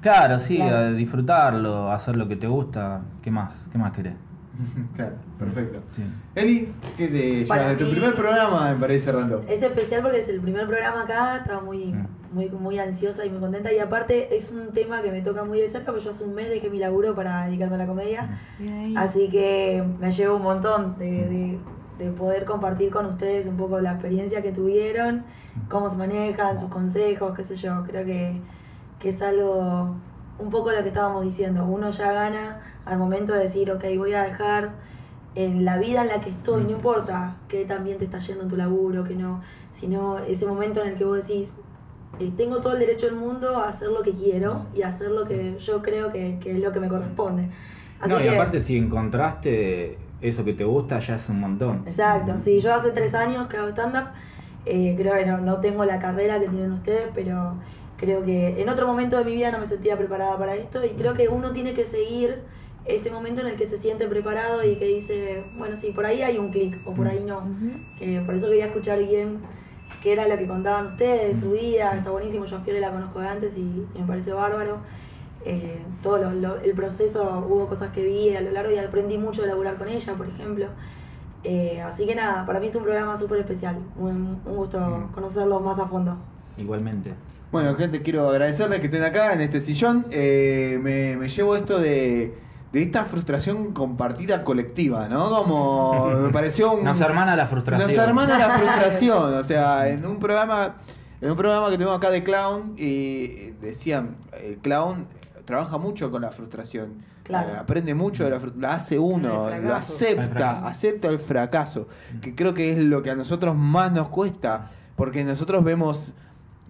claro, sí, Claro. a disfrutarlo, hacer lo que te gusta, ¿qué más? ¿Qué más querés? claro, perfecto. Sí. Eli, ¿qué te llevas de tu primer programa me parece cerrando? Es especial porque es el primer programa acá, estaba muy Mm. Muy, muy ansiosa y muy contenta. Y aparte es un tema que me toca muy de cerca, porque yo hace un mes dejé mi laburo para dedicarme a la comedia. Así que me llevo un montón de, de- de poder compartir con ustedes un poco la experiencia que tuvieron, cómo se manejan, sus consejos, qué sé yo. Creo que, que es algo, un poco lo que estábamos diciendo. Uno ya gana al momento de decir, ok, voy a dejar en la vida en la que estoy, no importa que también te está yendo en tu laburo, que no, sino ese momento en el que vos decís, eh, tengo todo el derecho del mundo a hacer lo que quiero y a hacer lo que yo creo que, que es lo que me corresponde. Así No, y que- aparte si encontraste eso que te gusta ya es un montón. Exacto, sí, yo hace tres años que hago stand-up, eh, creo que no, no tengo la carrera que tienen ustedes, pero creo que en otro momento de mi vida no me sentía preparada para esto y creo que uno tiene que seguir ese momento en el que se siente preparado y que dice, bueno, sí, por ahí hay un clic o por ahí no. Eh, por eso quería escuchar bien qué era lo que contaban ustedes, su vida, está buenísimo, yo a Fiore la conozco de antes y, y me parece bárbaro. Eh, todo lo- lo- el proceso, hubo cosas que vi a lo largo y aprendí mucho de laburar con ella, por ejemplo. Eh, así que nada, para mí es un programa súper especial, un, un gusto Mm. conocerlo más a fondo. Igualmente. Bueno, gente, quiero agradecerles que estén acá en este sillón. Eh, me, me llevo esto de, de esta frustración compartida colectiva, ¿no? Como me pareció un... Nos hermana la frustración. Nos hermana la frustración. O sea, en un programa, en un programa que tenemos acá de clown, y decían, el clown trabaja mucho con la frustración. Claro. Eh, aprende mucho de la frustración. La hace uno, lo acepta, acepta el fracaso. Que creo que es lo que a nosotros más nos cuesta. Porque nosotros vemos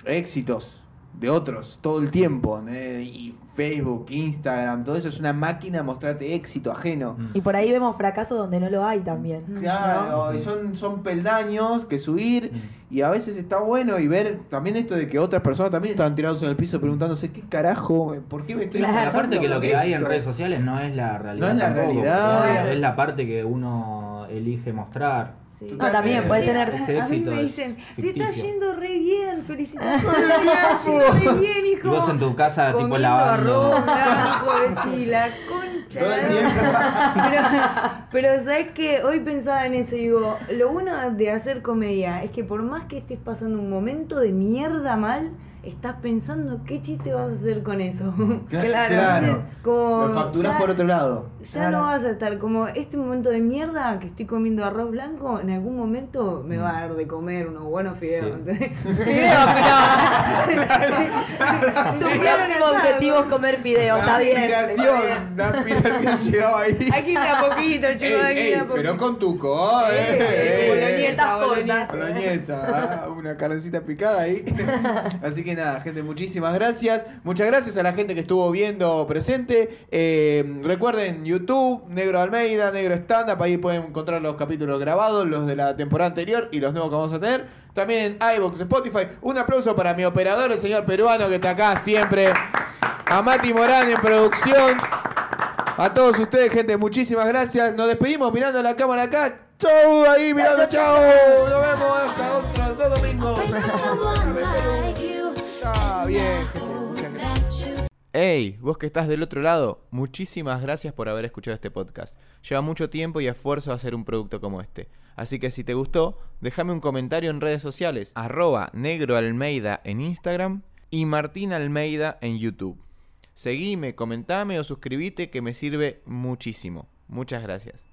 éxitos de otros todo el tiempo. ¿no? Y Facebook, Instagram, todo eso es una máquina de mostrarte éxito ajeno. Mm. Y por ahí vemos fracaso donde no lo hay también. Claro, y son, son peldaños que subir y a veces está bueno y ver también esto de que otras personas también estaban tirados en el piso preguntándose qué carajo, por qué me estoy Claro. pasando Aparte que lo que hay en esto?". redes sociales no es la realidad. No es la tampoco, realidad. Es la parte que uno elige mostrar. Sí. No, también puedes tener... Ese a mí éxito me dicen, te está ficticio". yendo re bien, felicitaciones. Tiempo. re bien, hijo. Y vos en tu casa, tipo, lavando. arroz la concha. Todo el tiempo. Pero, pero sabes que hoy pensaba en eso y digo, lo bueno de hacer comedia es que por más que estés pasando un momento de mierda mal, estás pensando qué chiste vas a hacer con eso. Claro, entonces, como Lo facturás ya- por otro lado. Ya Claro. no vas a estar como este momento de mierda que estoy comiendo arroz blanco, en algún momento me va a dar de comer unos buenos fideos. Fideos, pero. Su próximo objetivo es comer fideos, La está bien. aspiración, la aspiración llegaba ahí. Hay que ir a poquito, chicos, hay que ir a poquito. pero con tuco, Eh, eh, eh, eh. boloñesa, boloñesa. Boloñesa, ah, una carnecita picada ahí. Así que nada, gente, muchísimas gracias. Muchas gracias a la gente que estuvo viendo presente. Eh, recuerden, YouTube, Negro Almeida, Negro Stand Up, ahí pueden encontrar los capítulos grabados, los de la temporada anterior y los nuevos que vamos a tener. También en iVoox, Spotify. Un aplauso para mi operador, el señor peruano que está acá siempre. A Mati Morán en producción. A todos ustedes, gente, muchísimas gracias. Nos despedimos mirando la cámara acá. Chau, ahí mirando, chau. Nos vemos hasta otro domingo. Hey, vos que estás del otro lado, muchísimas gracias por haber escuchado este podcast. Lleva mucho tiempo y esfuerzo hacer un producto como este. Así que si te gustó, déjame un comentario en redes sociales, arroba negroalmeida en Instagram y Martín Almeida en YouTube. Seguime, comentame o suscribite que me sirve muchísimo. Muchas gracias.